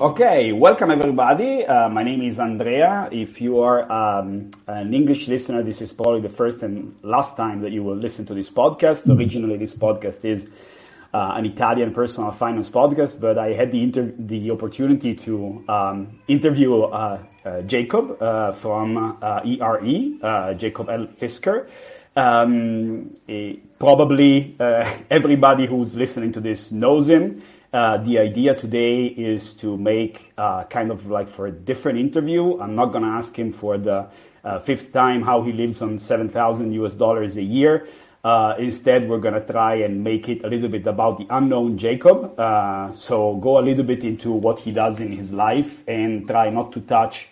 Okay, welcome everybody. Uh, my name is Andrea. If you are um, an English listener, this is probably the first and last time that you will listen to this podcast. Originally, this podcast is uh, an Italian personal finance podcast, but I had the inter- the opportunity to um, interview uh, uh Jacob uh, from ERE, uh, Jacob L. Fisker. Um, probably everybody who's listening to this knows him. Uh, the idea today is to make uh, kind of like for a different interview. I'm not going to ask him for the uh, fifth time how he lives on 7,000 US dollars a year. Uh, instead, we're going to try and make it a little bit about the unknown Jacob. Uh, so go a little bit into what he does in his life and try not to touch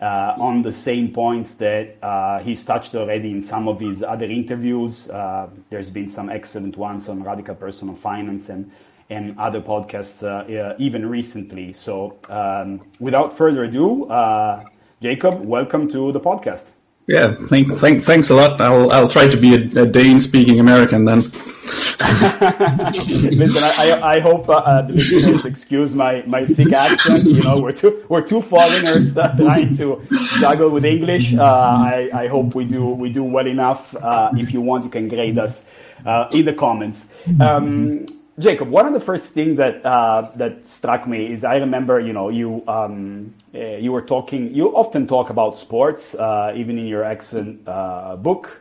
uh, on the same points that uh, he's touched already in some of his other interviews. Uh, there's been some excellent ones on radical personal finance and and other podcasts uh, even recently. So um, without further ado, uh, Jacob, welcome to the podcast. Yeah, thank, thank, thanks a lot. I'll, I'll try to be a, a Dane-speaking American then. Listen, I, I hope uh, uh, the listeners excuse my, my thick accent. You know, we're two we're two foreigners uh, trying to juggle with English. Uh, I, I hope we do we do well enough. Uh, if you want, you can grade us uh, in the comments. Um, Jacob, one of the first things that uh, that struck me is I remember, you know, you um, uh, you were talking. You often talk about sports, uh, even in your excellent uh, book.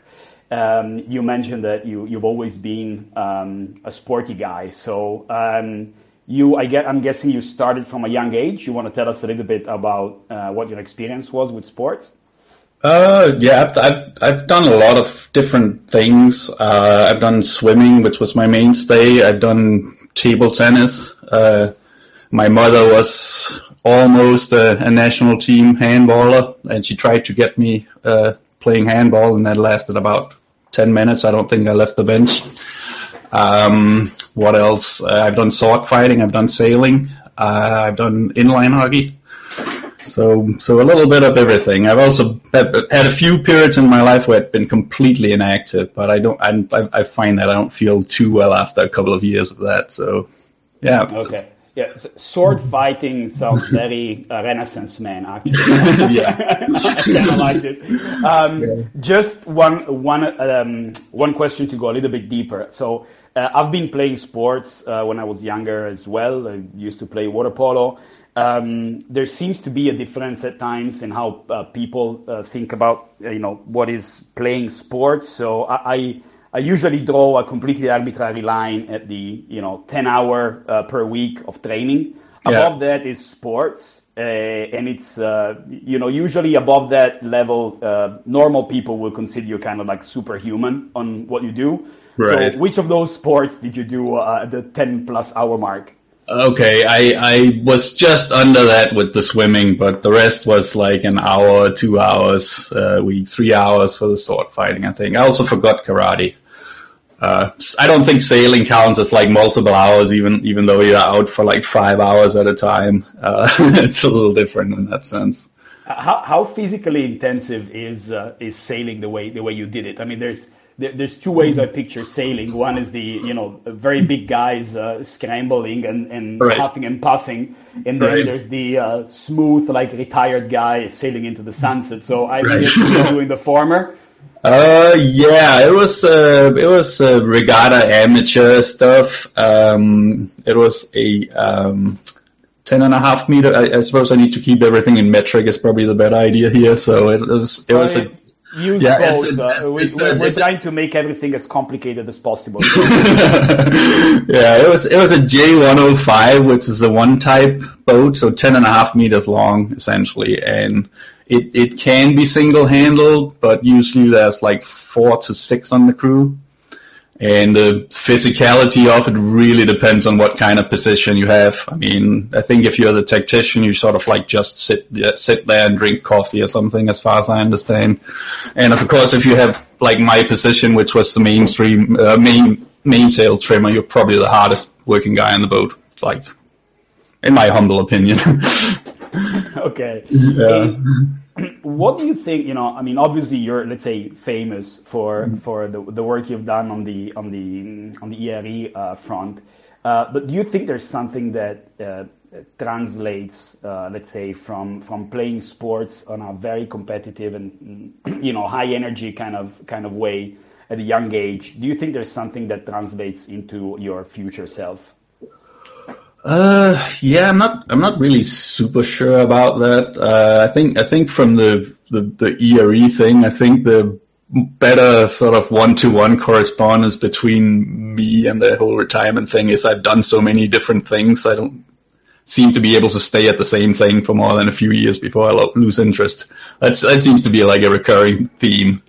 Um, you mentioned that you you've always been um, a sporty guy. So um, you, I get, I'm guessing you started from a young age. You want to tell us a little bit about uh, what your experience was with sports? Uh, yeah, I've, I've, I've done a lot of different things. Uh, I've done swimming, which was my mainstay. I've done table tennis. Uh, my mother was almost a, a, national team handballer, and she tried to get me uh, playing handball, and that lasted about 10 minutes. I don't think I left the bench. Um, what else? Uh, I've done sword fighting. I've done sailing. Uh, I've done inline hockey. So, so a little bit of everything. I've also had a few periods in my life where I've been completely inactive, but I don't. I, I find that I don't feel too well after a couple of years of that. So, yeah. Okay. Yeah, sword fighting sounds very uh, Renaissance man, actually. yeah, I kind of like this. Um, yeah. Just one, one, um, one question to go a little bit deeper. So, uh, I've been playing sports uh, when I was younger as well. I used to play water polo. Um, there seems to be a difference at times in how uh, people uh, think about uh, you know what is playing sports. So I, I, I usually draw a completely arbitrary line at the you know 10 hour uh, per week of training. Yeah. Above that is sports, uh, and it's uh, you know usually above that level, normal people will consider you kind of like superhuman on what you do. Right. So which of those sports did you do at the 10 plus hour mark? Okay, I, I was just under that with the swimming, but the rest was like an hour, two hours, uh, we three hours for the sword fighting. I think I also forgot karate. Uh, I don't think sailing counts as like multiple hours, even even though you're out for like five hours at a time. Uh, it's a little different in that sense. How how physically intensive is uh, is sailing the way the way you did it? I mean, there's there's two ways I picture sailing. One is the you know very big guys uh, scrambling and, and right. puffing and puffing, and then right. there's the uh, smooth like retired guy sailing into the sunset. So I right. doing the former. Uh yeah, it was uh it was uh, regatta amateur stuff. Um, it was a um, ten and a half meter. I, I, suppose I need to keep everything in metric. Is probably the better idea here. So it was it was a use yeah, both. It's uh, we, are we're trying to make everything as complicated as possible. yeah, it was it was a J105, which is a one type boat, so ten and a half meters long essentially, and it it can be single handled, but usually there's like four to six on the crew. And the physicality of it really depends on what kind of position you have. I mean, I think if you're the tactician, you sort of like just sit sit there and drink coffee or something, as far as I understand. And of course, if you have like my position, which was the mainstream uh, main mainsail trimmer, you're probably the hardest working guy on the boat. Like, in my humble opinion. okay. Yeah what do you think? You know, I mean, obviously you're, let's say, famous for mm-hmm. for the the work you've done on the on the on the ERE uh, front. Uh, but do you think there's something that uh, translates, uh, let's say, from from playing sports on a very competitive and you know high energy kind of kind of way at a young age? Do you think there's something that translates into your future self? Uh, yeah, I'm not. I'm not really super sure about that. Uh, I think. I think from the, the the ERE thing, I think the better sort of one-to-one correspondence between me and the whole retirement thing is I've done so many different things. I don't seem to be able to stay at the same thing for more than a few years before I lose interest. That's, that seems to be like a recurring theme.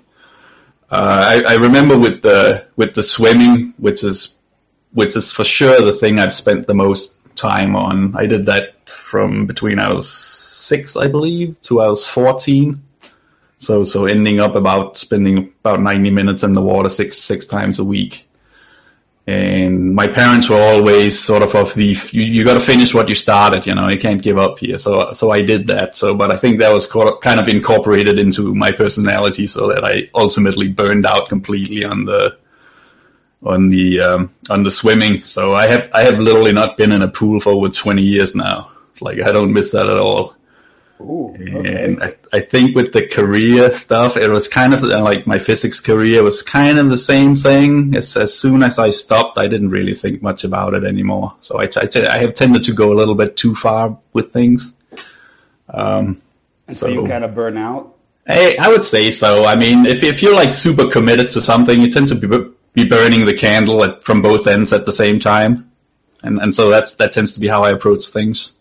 Uh, I, I remember with the with the swimming, which is which is for sure the thing I've spent the most time on. I did that from between I was six, I believe, to I was fourteen. So so ending up about spending about ninety minutes in the water six six times a week. And my parents were always sort of of the you, you got to finish what you started, you know, you can't give up here. So so I did that. So but I think that was kind of incorporated into my personality, so that I ultimately burned out completely on the on the um, on the swimming. So I have I have literally not been in a pool for over 20 years now. Like I don't miss that at all. Ooh, okay. And I, I think with the career stuff, it was kind of like my physics career was kind of the same thing. As, as soon as I stopped, I didn't really think much about it anymore. So I, I, I have tended to go a little bit too far with things. Um, and so, so you kind of burn out. I, I would say so. I mean, if if you're like super committed to something, you tend to be, be burning the candle at, from both ends at the same time, and and so that's that tends to be how I approach things.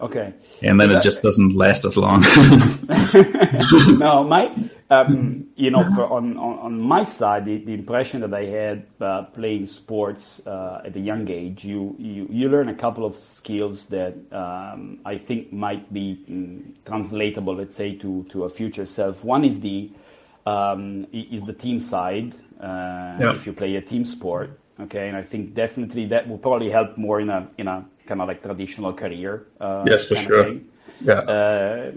Okay and then it just doesn't last as long. no, my, um, you know, for, on, on, on my side, the, the impression that I had uh, playing sports uh, at a young age, you, you, you learn a couple of skills that um, I think might be um, translatable, let's say, to, to a future self. One is the um, is the team side. Uh, yeah. If you play a team sport, okay, and I think definitely that will probably help more in a in a kind of like traditional career. Uh, yes, for sure. Yeah. Uh,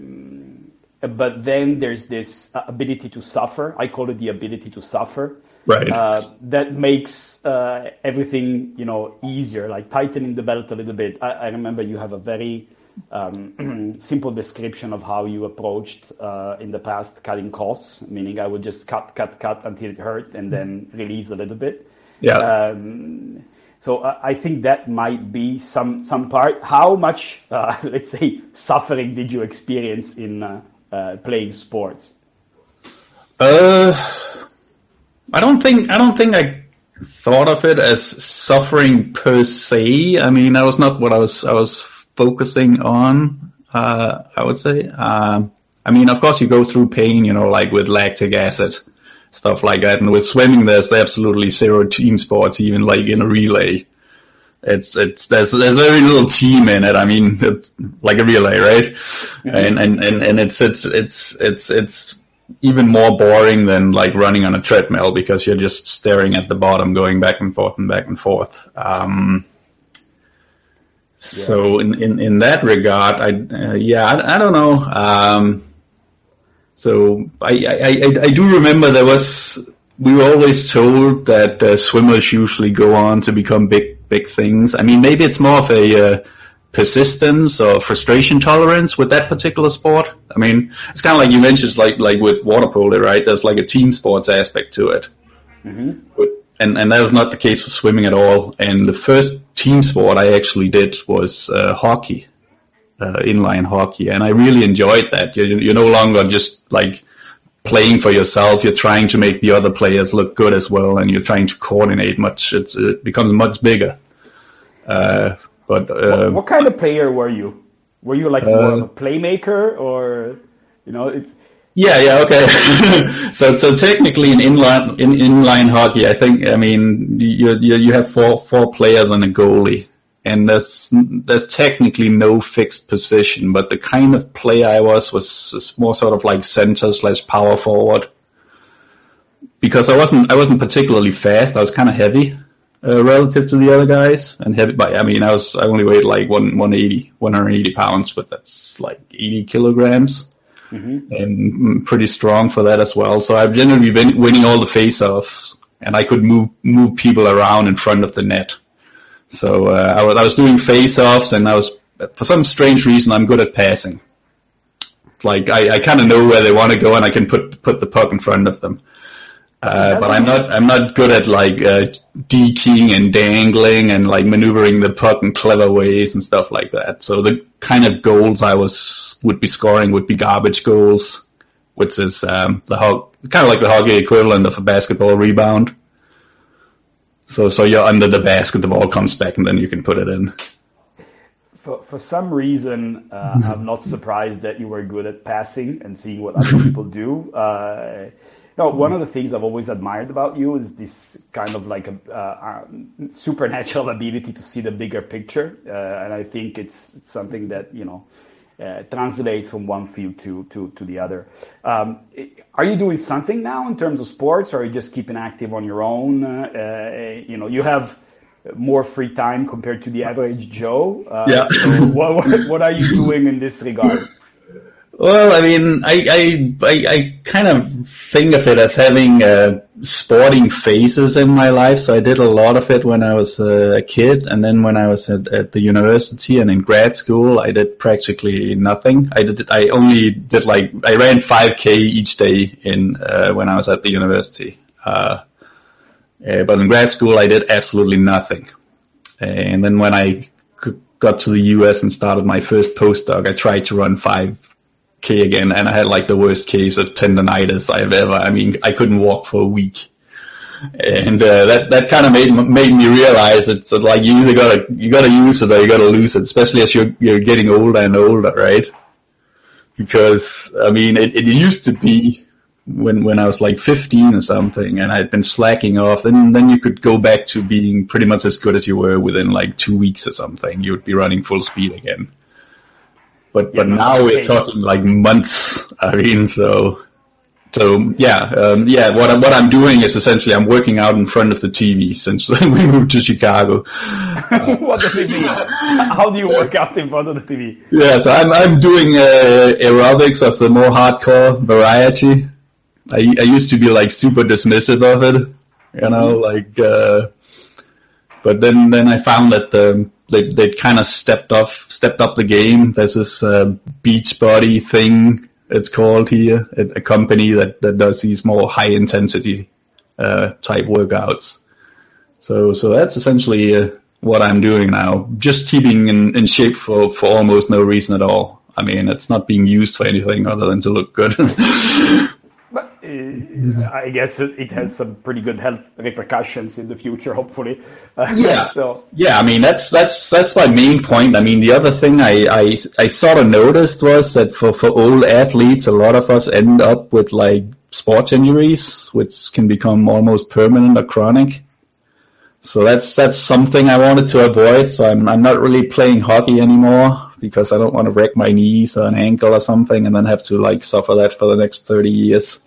but then there's this ability to suffer. I call it the ability to suffer. Right. Uh, that makes uh, everything you know easier, like tightening the belt a little bit. I, I remember you have a very um, simple description of how you approached uh, in the past cutting costs, meaning I would just cut, cut, cut until it hurt and then release a little bit. Yeah. Um, so I think that might be some some part. How much, uh, let's say, suffering did you experience in uh, uh, playing sports? Uh, I don't think I don't think I thought of it as suffering per se. I mean, that was not what I was I was focusing on. Uh, I would say. Um, I mean, of course, you go through pain, you know, like with lactic acid stuff like that. And with swimming, there's absolutely zero team sports, even like in a relay. It's it's there's there's very little team in it. I mean, it's like a relay, right? Mm-hmm. And, and and and it's it's it's it's it's even more boring than like running on a treadmill because you're just staring at the bottom, going back and forth and back and forth. Um, so in, in in that regard, I uh, yeah I, I don't know. Um, so I, I, I, do remember there was, we were always told that uh, swimmers usually go on to become big, big things. I mean, maybe it's more of a uh, persistence or frustration tolerance with that particular sport. I mean, it's kind of like you mentioned, like, like with water polo, right? There's like a team sports aspect to it. Mm-hmm. And, and that is not the case for swimming at all. And the first team sport I actually did was uh, hockey uh, inline hockey, and I really enjoyed that. You're, you're no longer just like playing for yourself. You're trying to make the other players look good as well, and you're trying to coordinate much. It's, it becomes much bigger. Uh, but uh, what, what, kind of player were you? Were you like more of a uh, playmaker, or you know? It's, yeah, yeah, okay. so, so technically in inline in inline hockey, I think I mean you you, you have four four players and a goalie, and there's there's technically no fixed position, but the kind of player I was was, was more sort of like center slash power forward. Because I wasn't I wasn't particularly fast. I was kind of heavy uh, relative to the other guys, and heavy. But I mean, I was I only weighed like one 180 180 pounds, but that's like 80 kilograms. Mm-hmm. And pretty strong for that as well. So I've generally been winning all the face-offs, and I could move move people around in front of the net. So uh, I, was, I was doing face-offs, and I was for some strange reason I'm good at passing. Like I, I kind of know where they want to go, and I can put put the puck in front of them. Uh, but I'm not I'm not good at like uh, deking and dangling and like maneuvering the puck in clever ways and stuff like that. So the kind of goals I was would be scoring would be garbage goals, which is um, the ho- kind of like the hockey equivalent of a basketball rebound. So so you're under the basket, the ball comes back, and then you can put it in. For, for some reason, uh, I'm not surprised that you were good at passing and seeing what other people do. Uh, no, one of the things I've always admired about you is this kind of like a uh, uh, supernatural ability to see the bigger picture, uh, and I think it's, it's, something that you know uh, translates from one field to to, to the other. Um, are you doing something now in terms of sports, or are you just keeping active on your own? Uh, you know, you have more free time compared to the average Joe. Uh, yeah. So what, what, what are you doing in this regard? Well, I mean, I, I, I, I, kind of think of it as having uh, sporting phases in my life. So I did a lot of it when I was uh, a kid, and then when I was at, at the university and in grad school, I did practically nothing. I did, I only did like, I ran 5k each day in uh, when I was at the university. Uh, uh, but in grad school, I did absolutely nothing. And then when I got to the US and started my first postdoc, I tried to run five K again, and I had like the worst case of tendonitis I've ever. I mean, I couldn't walk for a week, and uh, that that kind of made made me realize it's like you either gotta you gotta use it or you gotta lose it, especially as you're you're getting older and older, right? Because I mean, it, it used to be when when I was like 15 or something, and I had been slacking off, then then you could go back to being pretty much as good as you were within like two weeks or something. You would be running full speed again. But yeah, but now we're talking like months. I mean, so so yeah, um, yeah. What I'm what I'm doing is essentially I'm working out in front of the TV since we moved to Chicago. what does it mean? How do you work out in front of the TV? Yeah, so I'm I'm doing uh, aerobics of the more hardcore variety. I I used to be like super dismissive of it, you know, mm-hmm. like. Uh, but then then I found that the they they kind of stepped off stepped up the game. There's this uh, Beachbody thing it's called here, a, a, company that that does these more high intensity uh, type workouts. So so that's essentially uh, what I'm doing now. Just keeping in, in shape for for almost no reason at all. I mean, it's not being used for anything other than to look good. Uh, I guess it has some pretty good health repercussions in the future, hopefully. yeah. so. Yeah, I mean that's that's that's my main point. I mean the other thing I, I I sort of noticed was that for for old athletes, a lot of us end up with like sports injuries, which can become almost permanent or chronic. So that's that's something I wanted to avoid. So I'm I'm not really playing hockey anymore because I don't want to wreck my knees or an ankle or something and then have to like suffer that for the next 30 years.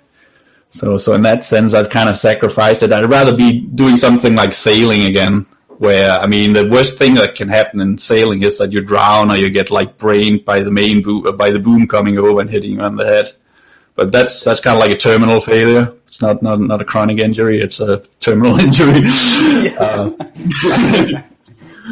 So, so in that sense, I've kind of sacrificed it. I'd rather be doing something like sailing again, where, I mean, the worst thing that can happen in sailing is that you drown or you get like brained by the main boom, by the boom coming over and hitting you on the head. But that's, that's kind of like a terminal failure. It's not, not, not a chronic injury. It's a terminal injury. Yeah. Uh,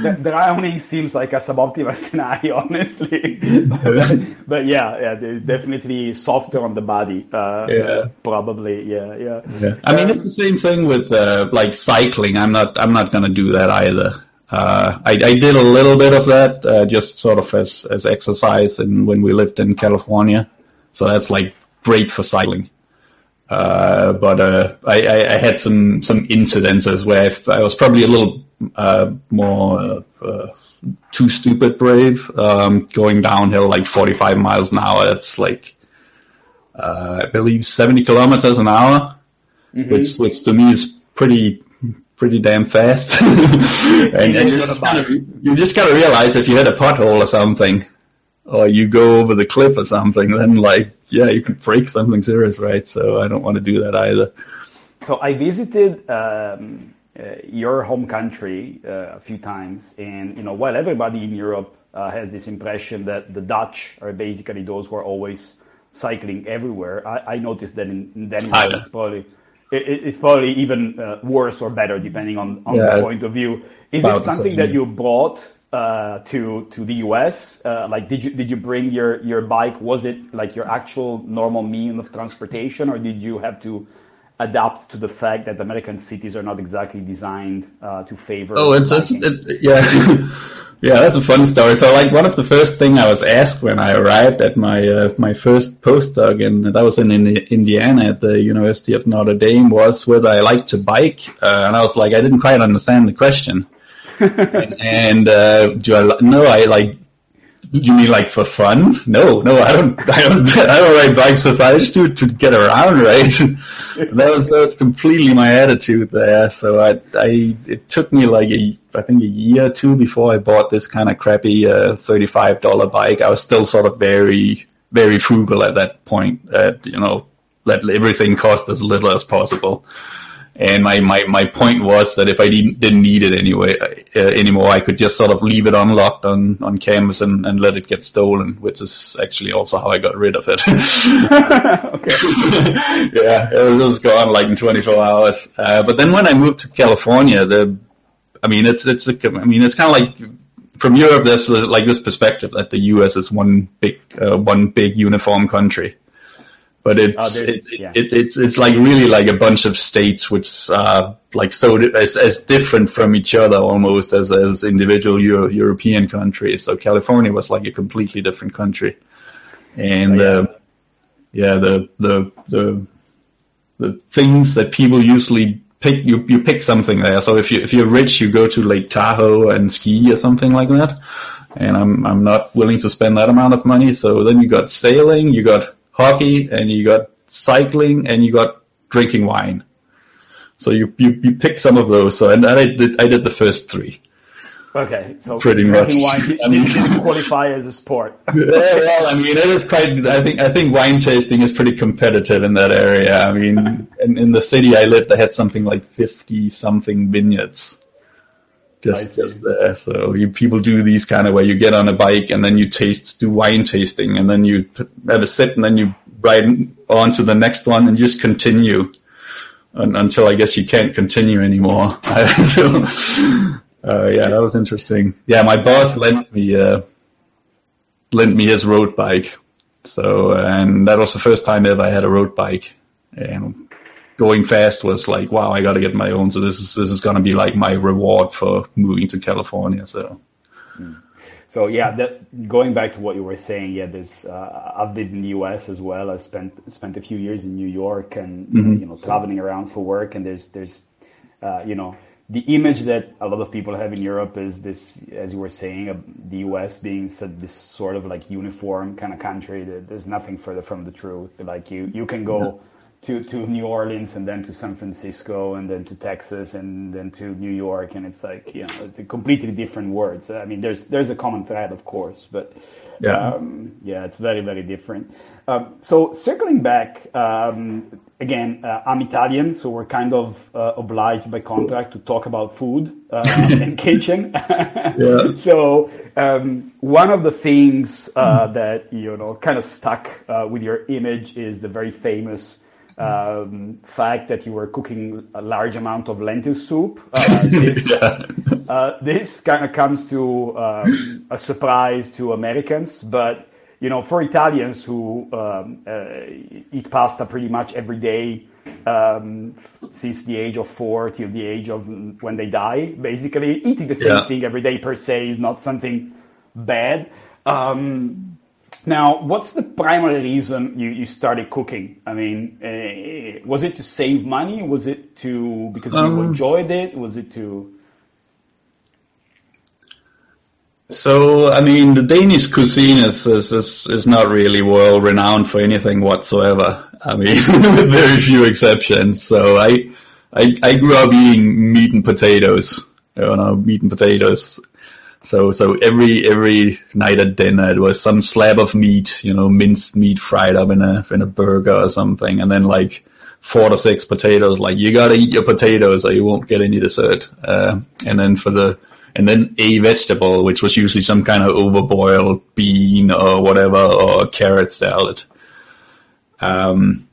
the, drowning seems like a suboptimal scenario, honestly. but, but, yeah, yeah, definitely softer on the body. Uh, yeah. probably, yeah, yeah. yeah. I mean, it's the same thing with uh, like cycling. I'm not, I'm not going to do that either. Uh, I, I, did a little bit of that, uh, just sort of as, as exercise and when we lived in California. So that's like great for cycling. Uh, but uh, I, I, had some some incidences where I, I was probably a little uh, more uh, too stupid brave, um, going downhill like 45 miles an hour. It's like uh, I believe 70 kilometers an hour, mm-hmm. which which to me is pretty pretty damn fast. and, and you just kind of you just gotta realize if you hit a pothole or something, or you go over the cliff or something, then like, yeah, you could break something serious, right? So I don't want to do that either. So I visited um, your home country uh, a few times, and you know, while everybody in Europe uh, has this impression that the Dutch are basically those who are always cycling everywhere, I, I noticed that in, in Denmark, it's probably it, it's probably even uh, worse or better depending on, on yeah, the point of view. Is it something that you brought uh, to to the US? Uh, like, did you did you bring your your bike? Was it like your actual normal mean of transportation, or did you have to adapt to the fact that American cities are not exactly designed uh, to favor? Oh, it's, it's it, yeah. Yeah, that's a fun story. So, like, one of the first thing I was asked when I arrived at my uh, my first postdoc, and that was in, in Indiana at the University of Notre Dame, was whether I liked to bike, uh, and I was like, I didn't quite understand the question. and, and uh, do I no, I like you mean like for fun? No, no, I don't. I don't. I don't ride bikes for fun. I just do it to get around, right? that was that was completely my attitude there. So I, I, it took me like a, I think a year or two before I bought this kind of crappy uh, thirty-five dollar bike. I was still sort of very, very frugal at that point. Uh, you know, let everything cost as little as possible. And my, my, my point was that if I didn't, didn't need it anyway uh, anymore, I could just sort of leave it unlocked on, on campus and, and let it get stolen, which is actually also how I got rid of it. okay. yeah, it was, gone like in 24 hours. Uh, but then when I moved to California, the, I mean, it's, it's, a, I mean, it's kind of like, from Europe, there's like this perspective that the U.S. is one big, uh, one big uniform country but it's oh, it, yeah. it, it's it's like really like a bunch of states which are like so di- as as different from each other almost as as individual Euro, European countries. So California was like a completely different country, and oh, yeah. Uh, yeah, the the the the things that people usually pick you you pick something there. So if you if you're rich, you go to Lake Tahoe and ski or something like that. And I'm I'm not willing to spend that amount of money. So then you got sailing, you got hockey, and you got cycling, and you got drinking wine. So you you, you pick some of those. So and I did I did the first three. Okay, so pretty much. Wine I mean, qualify as a sport. yeah, well, I mean, it is quite. I think I think wine tasting is pretty competitive in that area. I mean, in, in the city I lived, I had something like fifty something vineyards just just there. So you, people do these kind of where you get on a bike and then you taste, do wine tasting, and then you have a sip, and then you ride on to the next one and just continue until I guess you can't continue anymore. so uh, yeah, that was interesting. Yeah, my boss lent me uh, lent me his road bike. So and that was the first time ever I had a road bike, and going fast was like, wow, I got to get my own. So this is this is going to be like my reward for moving to California. So. Hmm. So yeah, that, going back to what you were saying, yeah, there's uh, I've lived in the U.S. as well. I spent spent a few years in New York and mm-hmm. you know traveling around for work. And there's there's uh, you know the image that a lot of people have in Europe is this, as you were saying, uh, the U.S. being this sort of like uniform kind of country. There's nothing further from the truth. Like you you can go to, to New Orleans and then to San Francisco and then to Texas and then to New York and it's like you know it's completely different words. I mean there's there's a common thread of course, but yeah, um, yeah, it's very very different. Um, so circling back um, again, uh, I'm Italian, so we're kind of uh, obliged by contract to talk about food uh, and kitchen. yeah. So um, one of the things uh, that you know kind of stuck uh, with your image is the very famous um, fact that you were cooking a large amount of lentil soup. Uh, this, yeah. uh, this kind of comes to um, a surprise to Americans, but you know, for Italians who um, uh, eat pasta pretty much every day um, since the age of four till the age of when they die, basically eating the same yeah. thing every day per se is not something bad. Um, now, what's the primary reason you, you started cooking? I mean, uh, was it to save money? Was it to because um, you enjoyed it? Was it to So, I mean, the Danish cuisine is, is, is, is not really world renowned for anything whatsoever. I mean, with very few exceptions. So I, I, I grew up eating meat and potatoes, you know, meat and potatoes so so every every night at dinner it was some slab of meat, you know, minced meat fried up in a in a burger or something, and then like four to six potatoes. Like you gotta eat your potatoes or you won't get any dessert. Uh, and then for the and then a vegetable, which was usually some kind of overboiled bean or whatever or carrot salad. Um,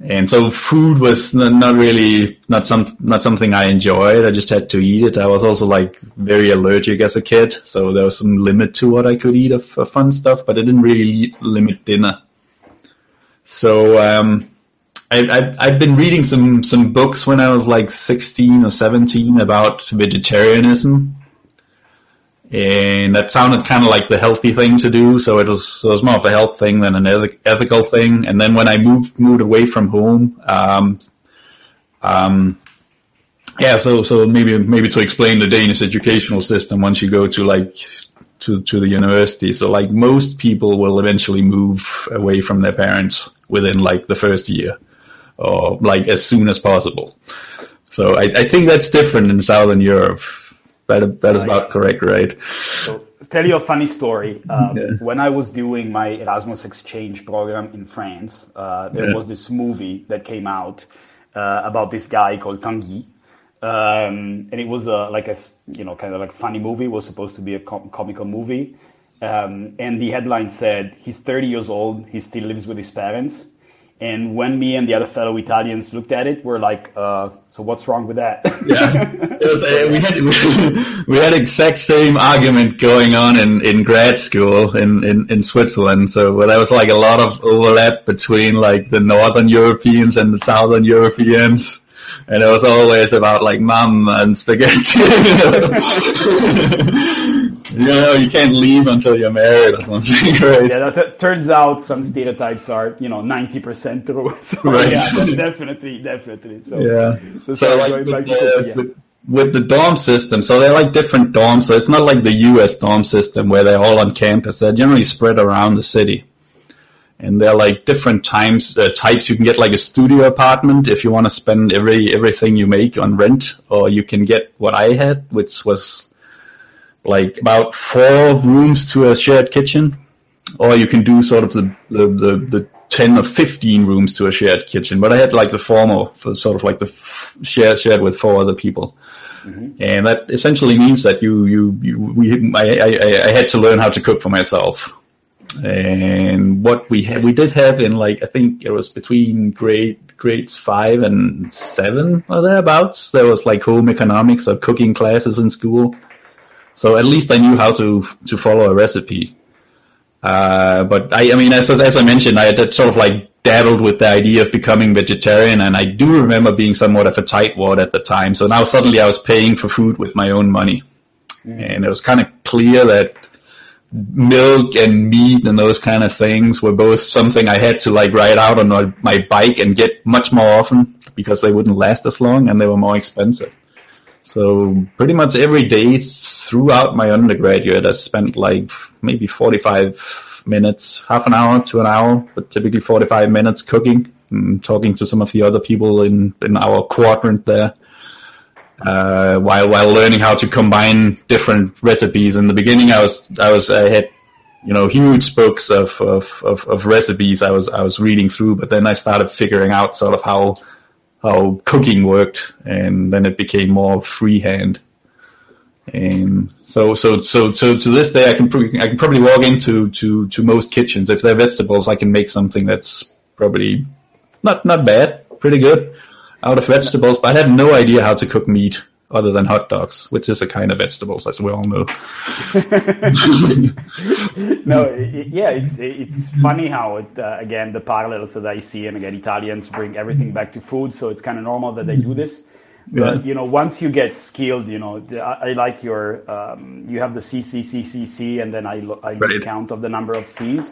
and so food was not, not really not some not something I enjoyed. I just had to eat it. I was also like very allergic as a kid, so there was some limit to what I could eat of, of fun stuff, but I didn't really limit dinner. So um, I, I, I've been reading some some books when I was like 16 or 17 about vegetarianism, and that sounded kind of like the healthy thing to do. So it was it was more of a health thing than an ethical thing. And then when I moved moved away from home, um, um, yeah. So so maybe maybe to explain the Danish educational system, once you go to like to to the university, so like most people will eventually move away from their parents within like the first year, or like as soon as possible. So I, I think that's different in Southern Europe that, that is about correct, right? So, tell you a funny story. Um, yeah. When I was doing my Erasmus exchange program in France, uh, there yeah. was this movie that came out uh, about this guy called Tanguy. Um, and it was a, like a, you know, kind of like funny movie. It was supposed to be a com- comical movie. Um, and the headline said, he's 30 years old, he still lives with his parents. And when me and the other fellow Italians looked at it, we're like, uh, so what's wrong with that? yeah, was, uh, we had we had exact same argument going on in, in grad school in, in, in Switzerland. So there was like a lot of overlap between like the Northern Europeans and the Southern Europeans. And it was always about like mum and spaghetti. you know, you can't leave until you're married or something, right? Yeah, that turns out some stereotypes are, you know, 90% true. So, right. yeah, definitely, definitely. So, yeah. So, so like with, the, yeah. with, with, the dorm system, so they're like different dorms. So it's not like the U.S. dorm system where they're all on campus. They're generally spread around the city. And they're like different times, uh, types. You can get like a studio apartment if you want to spend every everything you make on rent, or you can get what I had, which was like about four rooms to a shared kitchen, or you can do sort of the, the, the, the 10 or 15 rooms to a shared kitchen. But I had like the former, for sort of like the f- shared, shared with four other people. Mm-hmm. And that essentially means that you, you, you we, I, I, I had to learn how to cook for myself. And what we had, we did have in like, I think it was between grade, grades five and seven or thereabouts. There was like home economics or cooking classes in school. So at least I knew how to to follow a recipe. Uh, but I, I mean, as, as I mentioned, I had sort of like dabbled with the idea of becoming vegetarian, and I do remember being somewhat of a tightwad at the time. So now suddenly I was paying for food with my own money, mm. and it was kind of clear that milk and meat and those kind of things were both something I had to like ride out on my bike and get much more often because they wouldn't last as long and they were more expensive. So pretty much every day throughout my undergraduate, I spent like maybe 45 minutes, half an hour to an hour, but typically 45 minutes cooking and talking to some of the other people in, in our quadrant there. Uh, while while learning how to combine different recipes. In the beginning, I was I was I had you know huge books of, of, of, of recipes I was I was reading through, but then I started figuring out sort of how how cooking worked, and then it became more freehand. And so, so, so, so to this day, I can I can probably walk into to to most kitchens. If they're vegetables, I can make something that's probably not not bad, pretty good out of vegetables. But I had no idea how to cook meat other than hot dogs, which is a kind of vegetables, as we all know. no, it, yeah, it's it's funny how it uh, again the parallels that I see, and again Italians bring everything back to food, so it's kind of normal that they do this. But yeah. you know, once you get skilled, you know, I, I like your um, you have the C C C C C, and then I I right. count of the number of C's,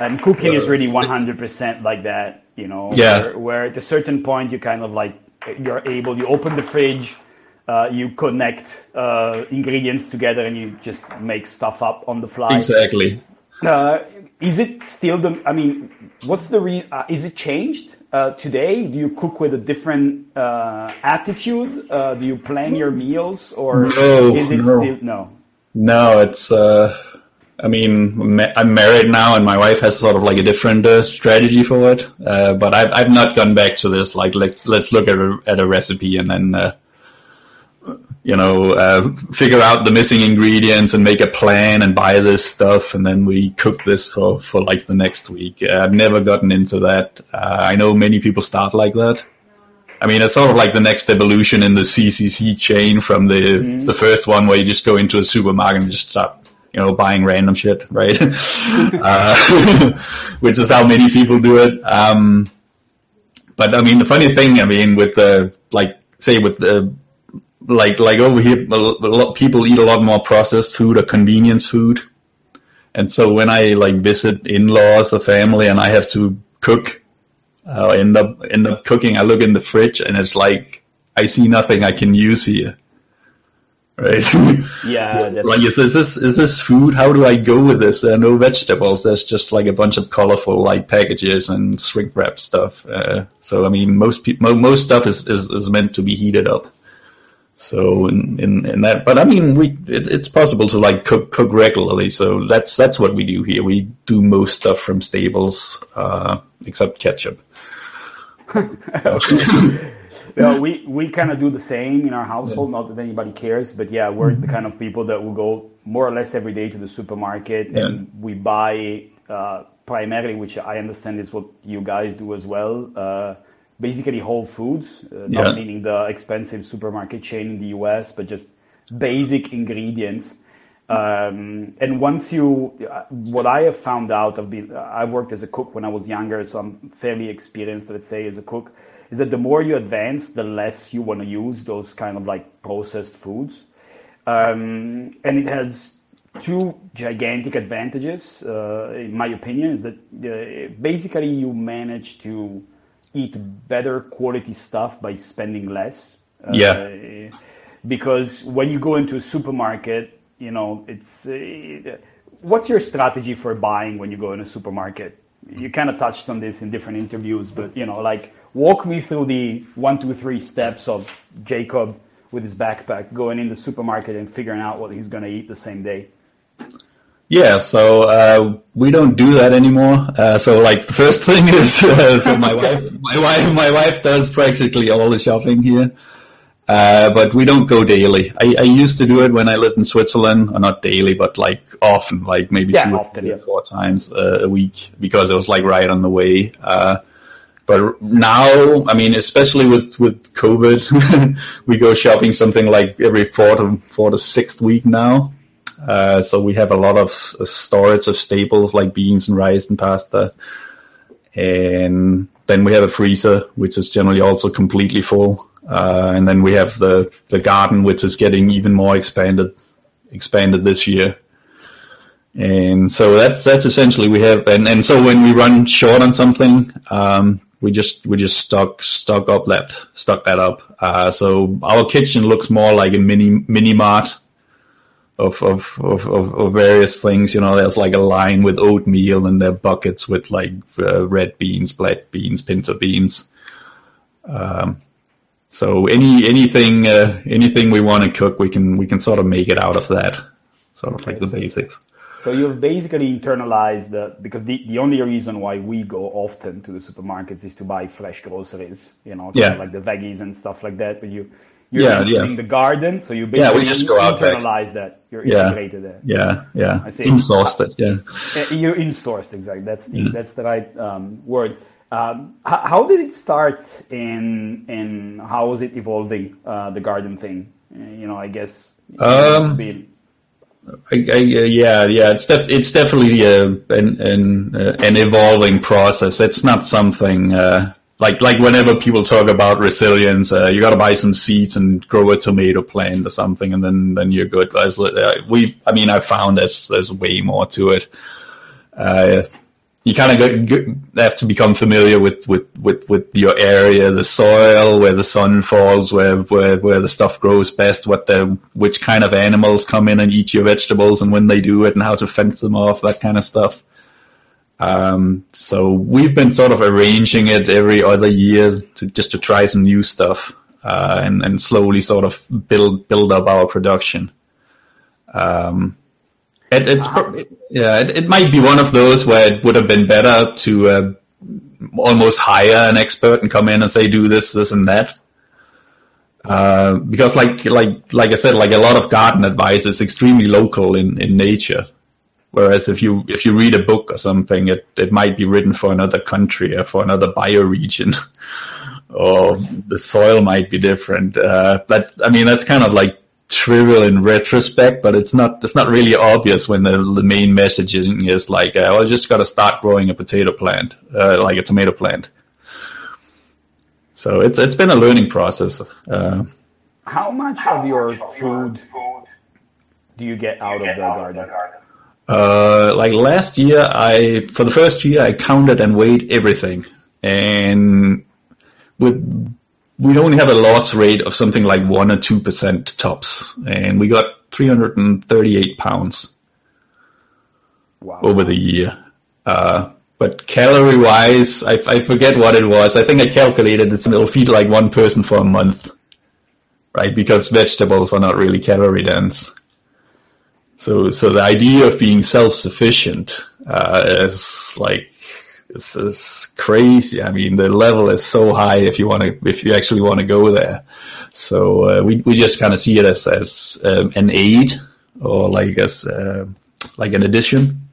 and cooking is really 100% like that. You know, yeah. where, where at a certain point you kind of like you're able, you open the fridge uh, you connect uh, ingredients together and you just make stuff up on the fly. Exactly. Uh, is it still the? I mean, what's the re? Uh, is it changed uh, today? Do you cook with a different uh, attitude? do you plan your meals, or no, is it no. still no? No, it's. I mean, I'm married now, and my wife has sort of like a different uh, strategy for it. Uh, but I've I've not gone back to this. Like, let's let's look at a at a recipe and then uh, you know, uh, figure out the missing ingredients and make a plan and buy this stuff, and then we cook this for for like the next week. Uh, I've never gotten into that. Uh, I know many people start like that. I mean, it's sort of like the next evolution in the CCC chain from the mm-hmm. the first one where you just go into a supermarket and just start, you know, buying random shit, right? uh, which is how many people do it. Um, but I mean, the funny thing, I mean, with the like, say, with the like like over here, a lot, people eat a lot more processed food or convenience food, and so when I like visit in-laws or family and I have to cook, I end up end up cooking. I look in the fridge and it's like I see nothing I can use here. Right? Yeah. like is this is this food? How do I go with this? There are no vegetables. There's just like a bunch of colorful like packages and shrink wrap stuff. Uh, so I mean, most pe- most stuff is, is is meant to be heated up. So in, in, in that, but I mean, we it, it's possible to like cook cook regularly. So that's that's what we do here. We do most stuff from stables, uh, except ketchup. yeah, we we kind of do the same in our household. Yeah. Not that anybody cares, but yeah, we're mm-hmm. the kind of people that will go more or less every day to the supermarket yeah. and we buy uh, primarily, which I understand is what you guys do as well. Uh, basically whole foods, uh, not yeah. meaning the expensive supermarket chain in the US, but just basic ingredients. Um, and once you, uh, what I have found out, I've been, I worked as a cook when I was younger, so I'm fairly experienced, let's say, as a cook, is that the more you advance, the less you want to use those kind of like processed foods. Um, and it has two gigantic advantages, uh, in my opinion, is that uh, basically you manage to eat better quality stuff by spending less. Uh, yeah. Because when you go into a supermarket, you know, it's uh, what's your strategy for buying when you go in a supermarket? You kind of touched on this in different interviews, but you know, like walk me through the one, two, three steps of Jacob with his backpack going in the supermarket and figuring out what he's going to eat the same day. Yeah, so uh, we don't do that anymore. Uh, so like the first thing is, uh, so my wife, my wife, my wife does practically all the shopping here, uh, but we don't go daily. I, I used to do it when I lived in Switzerland, or not daily, but like often, like maybe yeah, two often, or four times a week, because it was like right on the way. Uh, but now, I mean, especially with with COVID, we go shopping something like every four to four to sixth week now. Uh, so we have a lot of storage of staples like beans and rice and pasta. And then we have a freezer, which is generally also completely full. Uh, and then we have the, the garden, which is getting even more expanded, expanded this year. And so that's, that's essentially we have, and, and so when we run short on something, um, we just, we just stock, stock up that, stock that up. Uh, so our kitchen looks more like a mini, mini mart of, of, of, of, various things. You know, there's like a line with oatmeal and there are buckets with like uh, red beans, black beans, pinto beans. Um, so any anything uh, anything we want to cook, we can we can sort of make it out of that, sort of like the basics. So you've basically internalized the because the, the only reason why we go often to the supermarkets is to buy fresh groceries, you know, yeah. like the veggies and stuff like that. But you you're yeah, yeah. the garden, so you basically yeah, we just go out internalize back. that. You're yeah. integrated there. Yeah, yeah. I see. Insourced it. Yeah. Uh, you insourced exactly. That's the yeah. that's the right um, word. Um, how, how, did it start, and and how was it evolving? Uh, the garden thing. Uh, you know, I guess. Um. I, I, yeah, yeah, it's def- it's definitely uh, an an, uh, an evolving process. It's not something uh, like like whenever people talk about resilience, uh, you got to buy some seeds and grow a tomato plant or something, and then then you're good. But uh, we, I mean, I found there's there's way more to it. Uh, you kind of have to become familiar with, with, with, with your area, the soil, where the sun falls, where, where, where the stuff grows best, what the, which kind of animals come in and eat your vegetables and when they do it and how to fence them off, that kind of stuff. Um, so we've been sort of arranging it every other year to just to try some new stuff uh, and, and slowly sort of build build up our production. Um, it, it's yeah, it, it, might be one of those where it would have been better to uh, almost hire an expert and come in and say do this, this, and that. Uh, because like like like I said, like a lot of garden advice is extremely local in, in nature. Whereas if you if you read a book or something, it, it might be written for another country or for another bioregion, or the soil might be different. Uh, but I mean that's kind of like trivial in retrospect, but it's not it's not really obvious when the, the main messaging is like, uh, well, I just got to start growing a potato plant, uh, like a tomato plant. So it's it's been a learning process. Uh, How much of your food do you get out of the garden? Uh, like last year, I for the first year I counted and weighed everything, and with we only have a loss rate of something like one or two percent tops, and we got 338 pounds wow. over the year. Uh, but calorie wise, I, I forget what it was. I think I calculated it's, it'll feed like one person for a month, right? Because vegetables are not really calorie dense. So, so the idea of being self-sufficient uh, is like it's, crazy. I mean, the level is so high if you want to, if you actually want to go there. So uh, we we just kind of see it as as um, an aid or like as uh, like an addition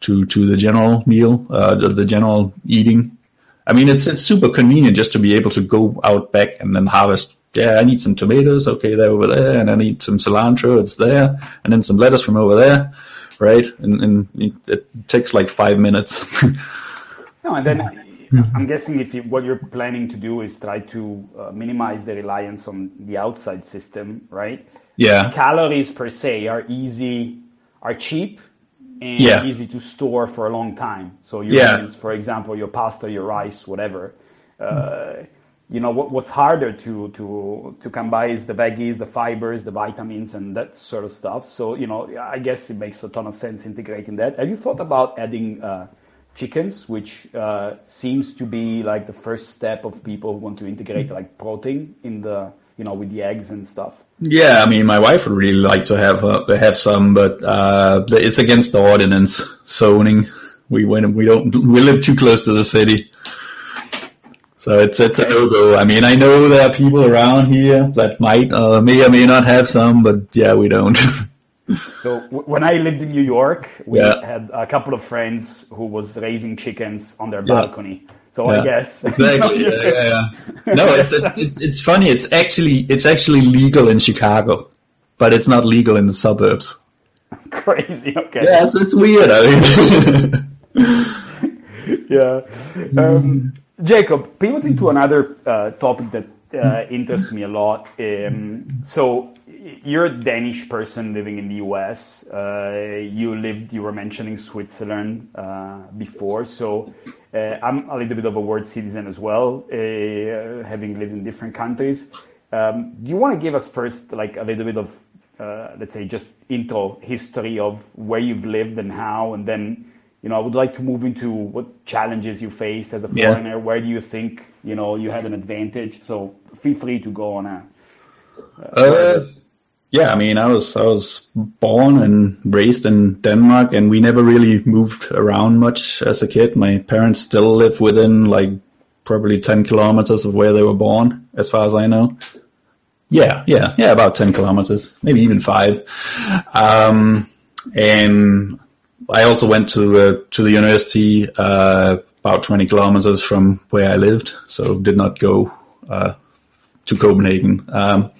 to to the general meal, uh, the, the general eating. I mean, it's it's super convenient just to be able to go out back and then harvest. Yeah, I need some tomatoes. Okay, they're over there, and I need some cilantro. It's there, and then some lettuce from over there, right? And, and it takes like five minutes. no, and then I'm guessing if you, what you're planning to do is try to uh, minimize the reliance on the outside system, right? Yeah. Calories per se are easy, are cheap, and yeah. easy to store for a long time. So your yeah. for example, your pasta, your rice, whatever. Uh, you know what, what's harder to to to come by is the veggies, the fibers, the vitamins, and that sort of stuff. So you know, I guess it makes a ton of sense integrating that. Have you thought about adding uh, chickens, which uh, seems to be like the first step of people who want to integrate like protein in the you know with the eggs and stuff? Yeah, I mean, my wife would really like to have uh, have some, but uh, it's against the ordinance zoning. We went, we don't, we live too close to the city, so it's it's a no go. I mean, I know there are people around here that might uh, may or may not have some, but yeah, we don't. so w- when I lived in New York, we Yeah. had a couple of friends who was raising chickens on their Yeah. So Yeah, I guess exactly. yeah, yeah, yeah. No, it's, it's it's it's funny. It's actually it's actually legal in Chicago, but it's not legal in the suburbs. crazy. Okay. Yeah, it's it's weird. I mean. yeah. Um, Jacob, pivoting to another uh, topic that uh, interests me a lot. Um, so, you're a Danish person living in the US. Uh, you lived, you were mentioning Switzerland uh, before. So, uh, I'm a little bit of a world citizen as well, uh, having lived in different countries. Um, do you want to give us first, like, a little bit of, uh, let's say, just intro history of where you've lived and how, and then you know, I would like to move into what challenges you faced as a Yeah. foreigner. Where do you think, you know, you had an advantage? So feel free to go on a. Yeah, I mean, I was I was born and raised in Denmark, and we never really moved around much as a kid. My parents still live within like probably ten kilometers of where they were born, as far as I know. Yeah, yeah, yeah, about ten kilometers, maybe even five. Um, and I also went to uh, to the university uh, about 20 kilometers from where I lived, so did not go uh, to Copenhagen. Um,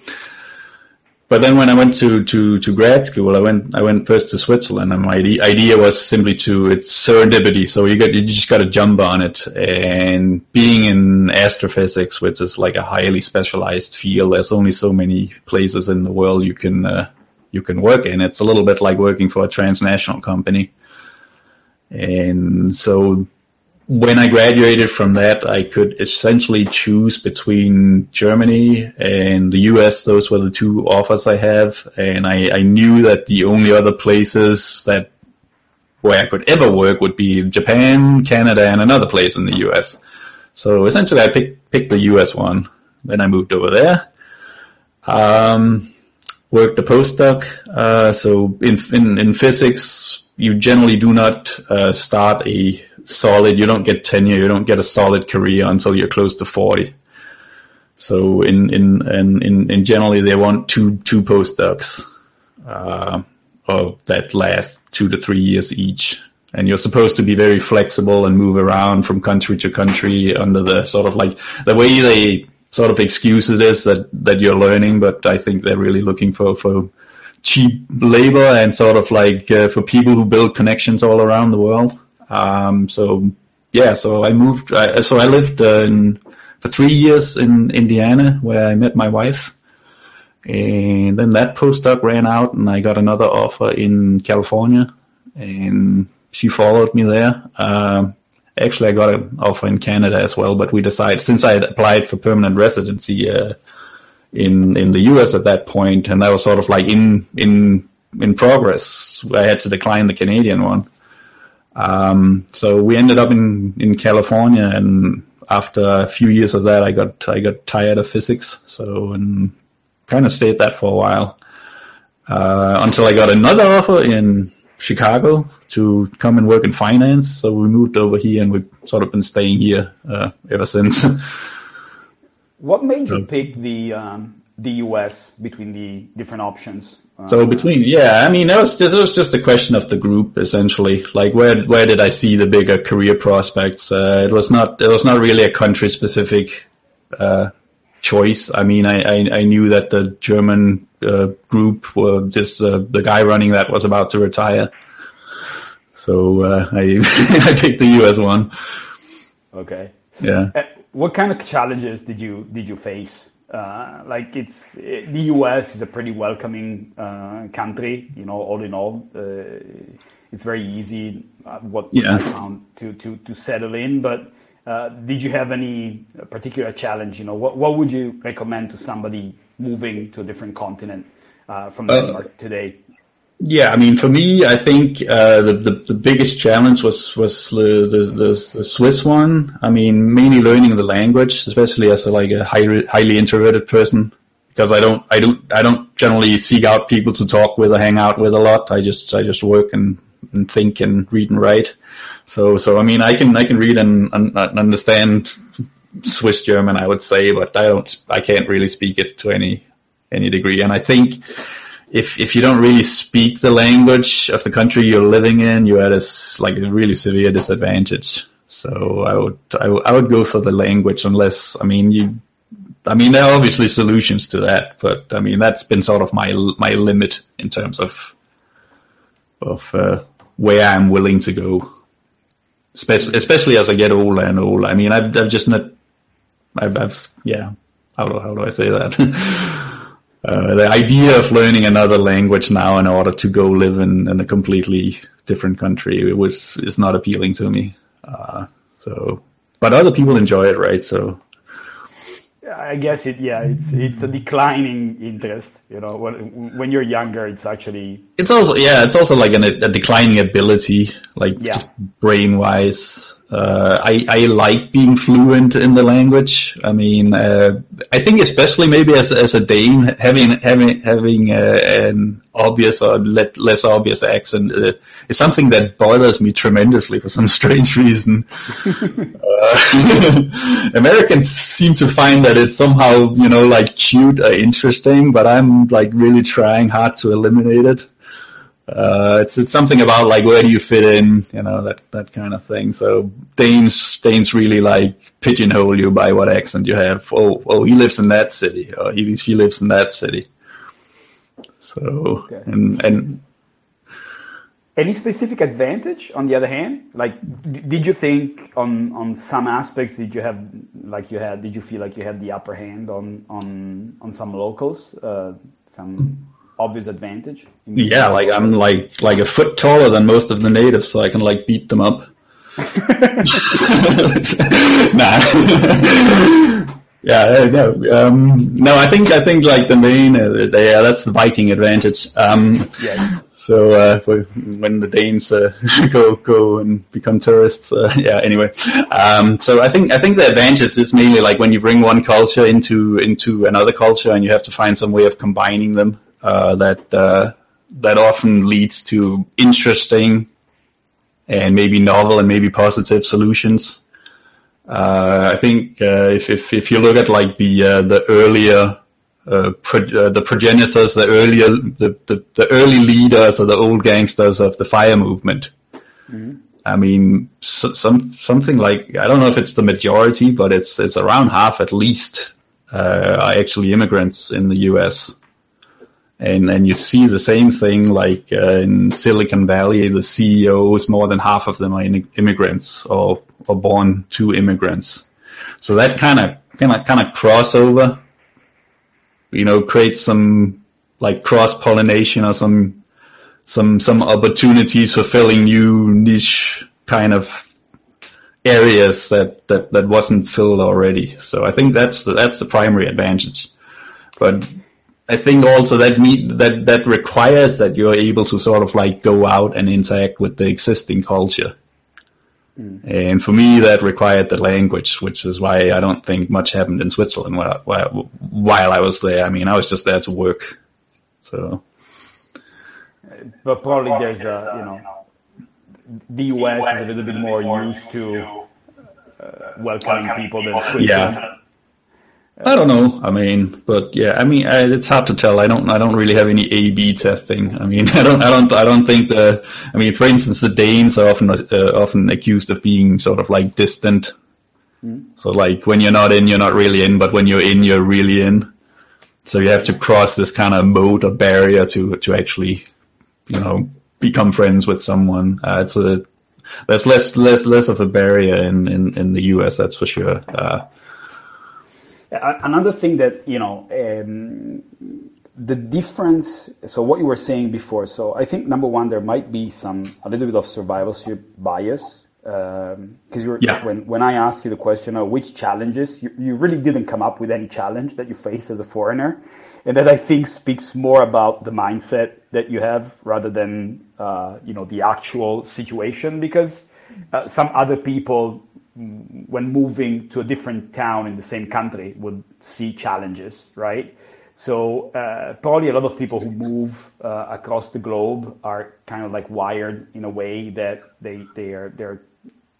but then when I went to, to, to grad school, I went I went first to Switzerland, and my idea was simply to it's serendipity. So you got you just got to jump on it. And being in astrophysics, which is like a highly specialized field, there's only so many places in the world you can uh, you can work in. It's a little bit like working for a transnational company. And so when I graduated from that, I could essentially choose between Germany and the US. Those were the two offers I have. And I, I knew that the only other places that where I could ever work would be Japan, Canada, and another place in the US. So essentially I picked, picked the US one. Then I moved over there. Um, worked a postdoc. Uh, so in, in, in physics, you generally do not uh, start a solid, you don't get tenure, you don't get a solid career until you're close to 40. So in in in in, in generally they want two two postdocs, uh, of that last two to three years each. And you're supposed to be very flexible and move around from country to country under the sort of like the way they sort of excuse it is that that you're learning, but I think they're really looking for for cheap labor and sort of like uh, for people who build connections all around the world. Um, so yeah, so I moved. I, so I lived uh, in, for three years in Indiana, where I met my wife, and then that postdoc ran out, and I got another offer in California, and she followed me there. Um, actually, I got an offer in Canada as well, but we decided since I had applied for permanent residency uh, in in the U.S. at that point, and that was sort of like in in in progress. I had to decline the Canadian one. Um, so we ended up in, in California and after a few years of that, I got, I got tired of physics. So, and kind of stayed that for a while, uh, until I got another offer in Chicago to come and work in finance. So we moved over here and we've sort of been staying here, uh, ever since. what made you pick the, um, the US between the different options? So between, yeah, I mean, it was just, it was just a question of the group essentially. Like where where did I see the bigger career prospects? Uh, it was not it was not really a country specific uh, choice. I mean, I, I, I knew that the German uh, group, were just uh, the guy running that was about to retire, so uh, I I picked the US one. Okay. Yeah. Uh, what kind of challenges did you did you face uh, like it's it, the U.S. is a pretty welcoming uh, country. You know, all in all, uh, it's very easy. Uh, what yeah. I found to to to settle in. But uh, did you have any particular challenge? You know, what what would you recommend to somebody moving to a different continent uh, from Denmark today? Yeah, I mean, for me, I think uh, the, the, the biggest challenge was was the, the, the Swiss one. I mean, mainly learning the language, especially as a, like a highly, highly introverted person, because I don't I don't I don't generally seek out people to talk with or hang out with a lot. I just I just work and, and think and read and write. So so I mean, I can I can read and, and understand Swiss German, I would say, but I don't I can't really speak it to any any degree. And I think if if you don't really speak the language of the country you're living in, you're at a like a really severe disadvantage. So I would I, I would go for the language unless I mean you I mean there are obviously solutions to that, but I mean that's been sort of my my limit in terms of of uh, where I'm willing to go, especially especially as I get older and older. I mean I've I've just not I've, I've yeah how do how do I say that. Uh, the idea of learning another language now in order to go live in, in a completely different country it was is not appealing to me. Uh, so, but other people enjoy it, right? So, I guess it, yeah, it's it's a declining interest. You know, when when you're younger, it's actually. It's also yeah, it's also like an, a declining ability, like yeah. just brain wise. Uh, I, I like being fluent in the language. I mean, uh, I think especially maybe as, as a Dane, having having having uh, an obvious or less obvious accent uh, is something that bothers me tremendously for some strange reason. Uh, Americans seem to find that it's somehow you know like cute or interesting, but I'm like really trying hard to eliminate it. Uh, it's, it's something about like where do you fit in, you know, that, that kind of thing. So Danes, Danes really like pigeonhole you by what accent you have. Oh, oh, he lives in that city, or he, she lives in that city. So, okay. and, and any specific advantage on the other hand? Like, did you think on, on some aspects, did you have, like you had, did you feel like you had the upper hand on, on, on some locals, uh, some, obvious advantage. Yeah, like I'm like like a foot taller than most of the natives, so I can like beat them up. nah. yeah, no, um, no. I think I think like the main, uh, yeah, that's the Viking advantage. Um, yeah. So uh, when the Danes uh, go go and become tourists, uh, yeah. Anyway, um, so I think I think the advantage is mainly like when you bring one culture into into another culture and you have to find some way of combining them uh, that uh, that often leads to interesting and maybe novel and maybe positive solutions. Uh, I think uh, if, if if you look at like the uh, the earlier uh, pro- uh, the progenitors, the earlier the, the, the early leaders or the old gangsters of the fire movement. Mm-hmm. I mean, so, some something like I don't know if it's the majority, but it's it's around half at least uh, are actually immigrants in the U.S. And and you see the same thing like uh, in Silicon Valley, the CEOs more than half of them are immigrants or or born to immigrants. So that kind of kind of kind of crossover, you know, creates some like cross pollination or some some some opportunities for filling new niche kind of areas that, that, that wasn't filled already. So I think that's the, that's the primary advantage. But I think also that meet, that that requires that you're able to sort of like go out and interact with the existing culture. Mm. And for me, that required the language, which is why I don't think much happened in Switzerland while, while, while I was there. I mean, I was just there to work. So but probably there's a, you know, the US is a little bit more used to uh, welcoming people than Switzerland. Yeah. I don't know. I mean, but yeah, I mean, I, it's hard to tell. I don't, I don't really have any A/B testing. I mean, I don't, I don't, I don't think the. I mean, for instance, the Danes are often, uh, often accused of being sort of like distant. Mm. So like when you're not in, you're not really in, but when you're in, you're really in. So you have to cross this kind of moat or barrier to to actually you know, become friends with someone. Uh, it's a there's less less less of a barrier in in, in the US. That's for sure. Uh, Another thing that you know. Um, the difference, so what you were saying before, so I think number one, there might be some, a little bit of survivorship bias because um, yeah. when when I asked you the question of which challenges you, you really didn't come up with any challenge that you faced as a foreigner, and that I think speaks more about the mindset that you have rather than uh, you know the actual situation because uh, some other people when moving to a different town in the same country would see challenges right so uh, probably a lot of people who move uh, across the globe are kind of like wired in a way that they they are they're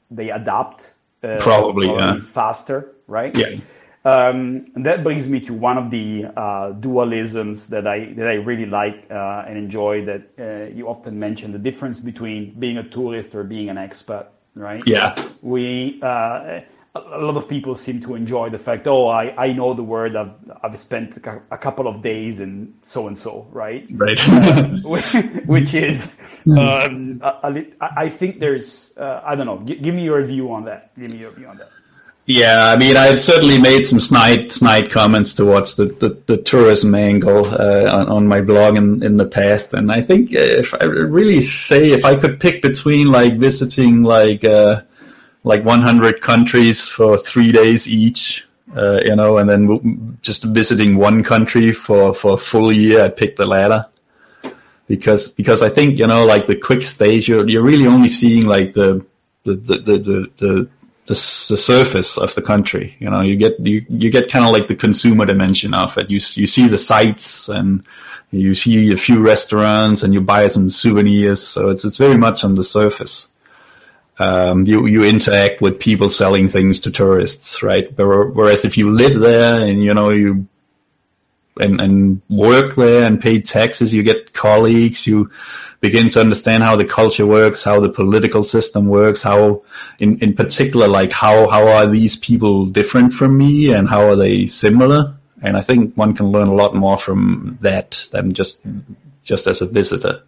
they adapt uh, probably, yeah. faster right yeah um, and that brings me to one of the uh, dualisms that I that I really like uh, and enjoy. That uh, you often mention the difference between being a tourist or being an expat, right? Yeah. We uh, a lot of people seem to enjoy the fact, oh, I, I know the word. I've I've spent a couple of days in so and so, right? Right. which is, um, I think there's, uh, I don't know. G- give me your view on that. Give me your view on that. Yeah, I mean, I've certainly made some snide, snide comments towards the, the, the tourism angle uh, on, on my blog in, in the past, and I think if I really say if I could pick between like visiting like uh, like 100 countries for three days each, uh, you know, and then just visiting one country for for a full year, I'd pick the latter. Because because I think you know like the quick stage, you're you're really only seeing like the the the the, the the, the surface of the country. You know, you get you, you get kind of like the consumer dimension of it. You you see the sights and you see a few restaurants and you buy some souvenirs. So it's it's very much on the surface. Um, you you interact with people selling things to tourists, right? Whereas if you live there and you know you and, and work there and pay taxes, you get colleagues, you begin to understand how the culture works, how the political system works, how, in, in particular, like how, how are these people different from me and how are they similar? And I think one can learn a lot more from that than just, just as a visitor.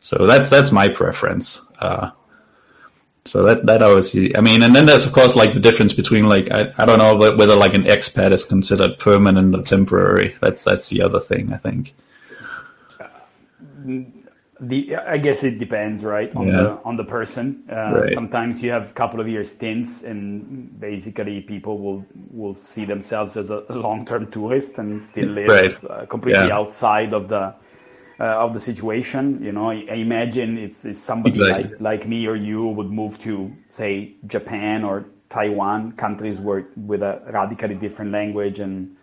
So that's, that's my preference. Uh, so that that obviously, I mean, and then there's of course like the difference between like I, I don't know whether like an expat is considered permanent or temporary. That's that's the other thing I think. Uh, the I guess it depends, right, on yeah. the on the person. Uh, right. Sometimes you have a couple of years stints, and basically people will will see themselves as a long term tourist and still live right. uh, completely yeah. outside of the uh, of the situation. You know, I, I imagine if, if somebody exactly. like like me or you would move to say Japan or Taiwan, countries where with a radically different language and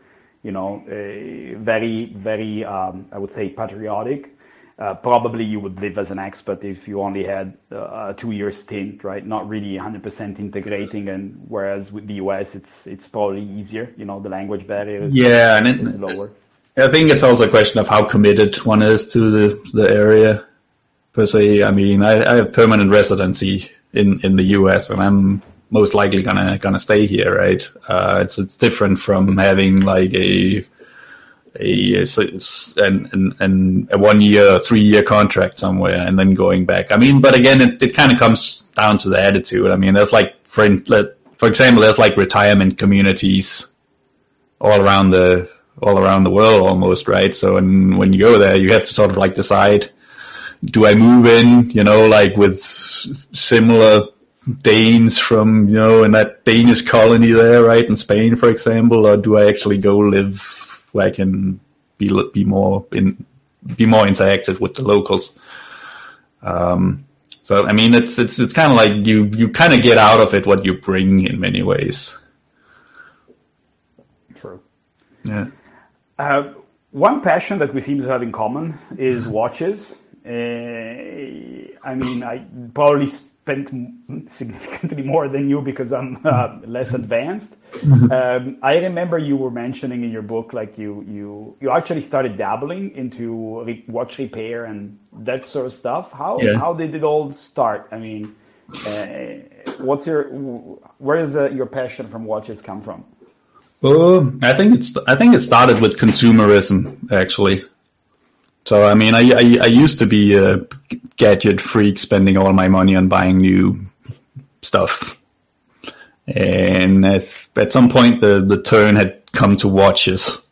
you know, very very um, I would say patriotic uh, probably you would live as an expert if you only had uh, a two-year stint, right? Not really 100% integrating, and whereas with the US, it's it's probably easier. You know, the language barrier is, yeah, and it, is lower. I think it's also a question of how committed one is to the the area. Per se, I mean, I, I have permanent residency in in the US, and I'm most likely gonna gonna stay here, right? Uh, it's it's different from having like a a and and a one year, three year contract somewhere, and then going back. I mean, but again, it, it kind of comes down to the attitude. I mean, there's like for for example, there's like retirement communities all around the all around the world almost, right? So when when you go there, you have to sort of like decide, do I move in, you know, like with similar Danes from, you know, in that Danish colony there, right, in Spain, for example, or do I actually go live where I can be be more in be more interactive with the locals. Um, so I mean, it's it's it's kind of like you you kind of get out of it what you bring in many ways. True. Yeah. Uh, one passion that we seem to have in common is watches. Uh, I mean, I probably spent significantly more than you because I'm uh, less advanced. Mm-hmm. Um, I remember you were mentioning in your book, like you you you actually started dabbling into re- watch repair and that sort of stuff. How yeah. how did it all start? I mean, uh, what's your where does uh, your passion from watches come from? Oh, I think it's I think it started with consumerism actually. So I mean, I, I, I used to be a gadget freak, spending all my money on buying new stuff. And at, at some point, the the turn had come to watches.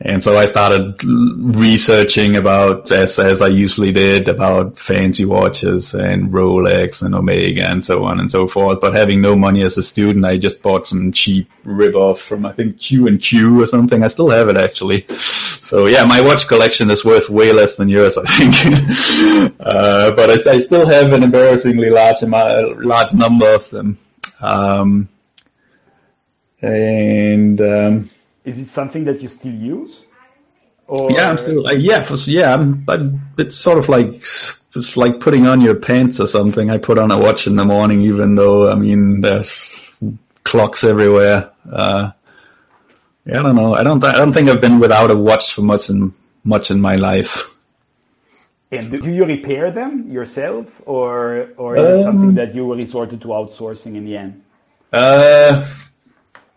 And so I started researching about, as, as I usually did, about fancy watches and Rolex and Omega and so on and so forth. But having no money as a student, I just bought some cheap rip-off from, I think, Q and Q or something. I still have it actually. So yeah, my watch collection is worth way less than yours, I think. uh, but I, I, still have an embarrassingly large amount, large number of them. Um, and, um, is it something that you still use? Or... Yeah, I'm still uh, yeah, for, yeah. I'm, I'm, it's sort of like it's like putting on your pants or something. I put on a watch in the morning, even though I mean there's clocks everywhere. Uh, yeah, I don't know. I don't. I don't think I've been without a watch for much in much in my life. And do you repair them yourself, or or is um, it something that you resorted to outsourcing in the end? Uh,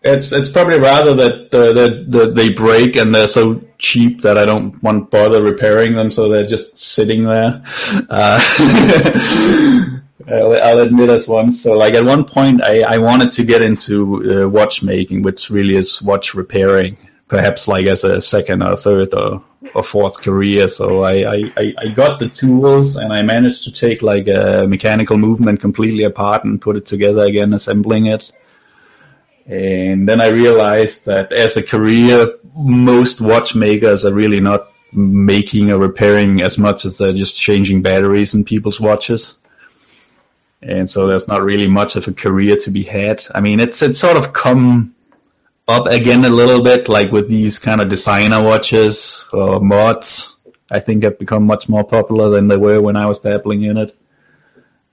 it's it's probably rather that uh, that, that they break and they're so cheap that I don't want to bother repairing them, so they're just sitting there. Uh, I'll, I'll, admit as once. So like at one point, I, I wanted to get into uh, watchmaking, which really is watch repairing, perhaps like as a second or third or, or fourth career. So I, I, I got the tools and I managed to take like a mechanical movement completely apart and put it together again, assembling it. And then I realized that as a career, most watchmakers are really not making or repairing as much as they're just changing batteries in people's watches. And so there's not really much of a career to be had. I mean, it's, it's sort of come up again a little bit, like with these kind of designer watches or mods. I think have become much more popular than they were when I was dabbling in it.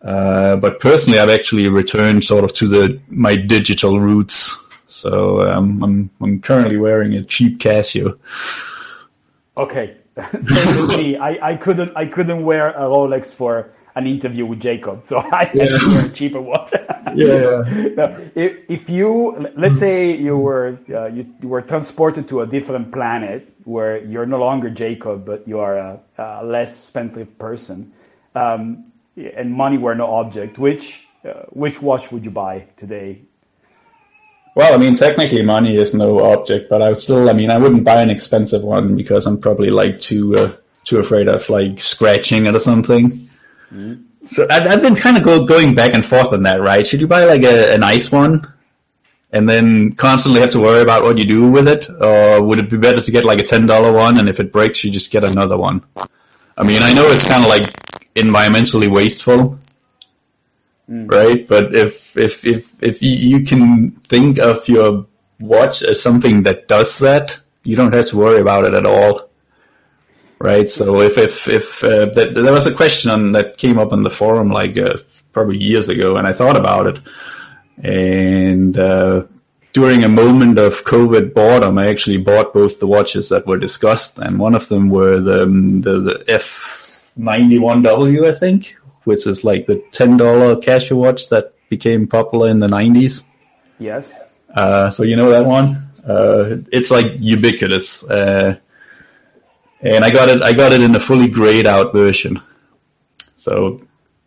Uh, but personally, I've actually returned sort of to the my digital roots. So um, I'm I'm currently wearing a cheap Casio. Okay, I, I couldn't I couldn't wear a Rolex for an interview with Jacob, so I had yeah. to wear a cheaper one. yeah. If, if you let's say you were uh, you, you, were transported to a different planet where you're no longer Jacob, but you are a, a less spendthrift person. Um, and money were no object, which uh, which watch would you buy today? Well, I mean, technically money is no object, but I would still, I mean, I wouldn't buy an expensive one because I'm probably like too uh, too afraid of like scratching it or something. Mm-hmm. So I've, I've been kind of go, going back and forth on that, right? Should you buy like a, a nice one and then constantly have to worry about what you do with it, or would it be better to get like a ten dollar one and if it breaks, you just get another one? I mean, I know it's kind of like environmentally wasteful, mm. right? But if if if if you can think of your watch as something that does that, you don't have to worry about it at all. right? So if if if uh, that, there was a question on, that came up on the forum like uh, probably years ago, and I thought about it, and uh, during a moment of COVID boredom, I actually bought both the watches that were discussed, and one of them were the the, the F91W, I think, which is like the ten dollar Casio watch that became popular in the 90s. Yes. Uh, so you know that one. Uh, it's like ubiquitous. Uh, and I got it. I got it in the fully grayed out version. So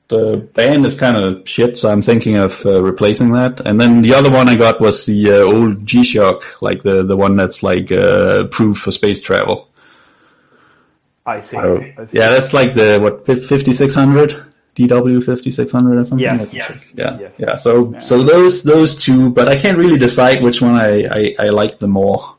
the band is kind of shit. So I'm thinking of uh, replacing that. And then the other one I got was the uh, old G-Shock, like the the one that's like uh, approved for space travel. I see. So, I see. yeah, that's like the what 5600. DW 5600 or something. Yes, yes, yeah, yes. yeah. So, Yeah. so those those two, but I can't really decide which one I I, I like the more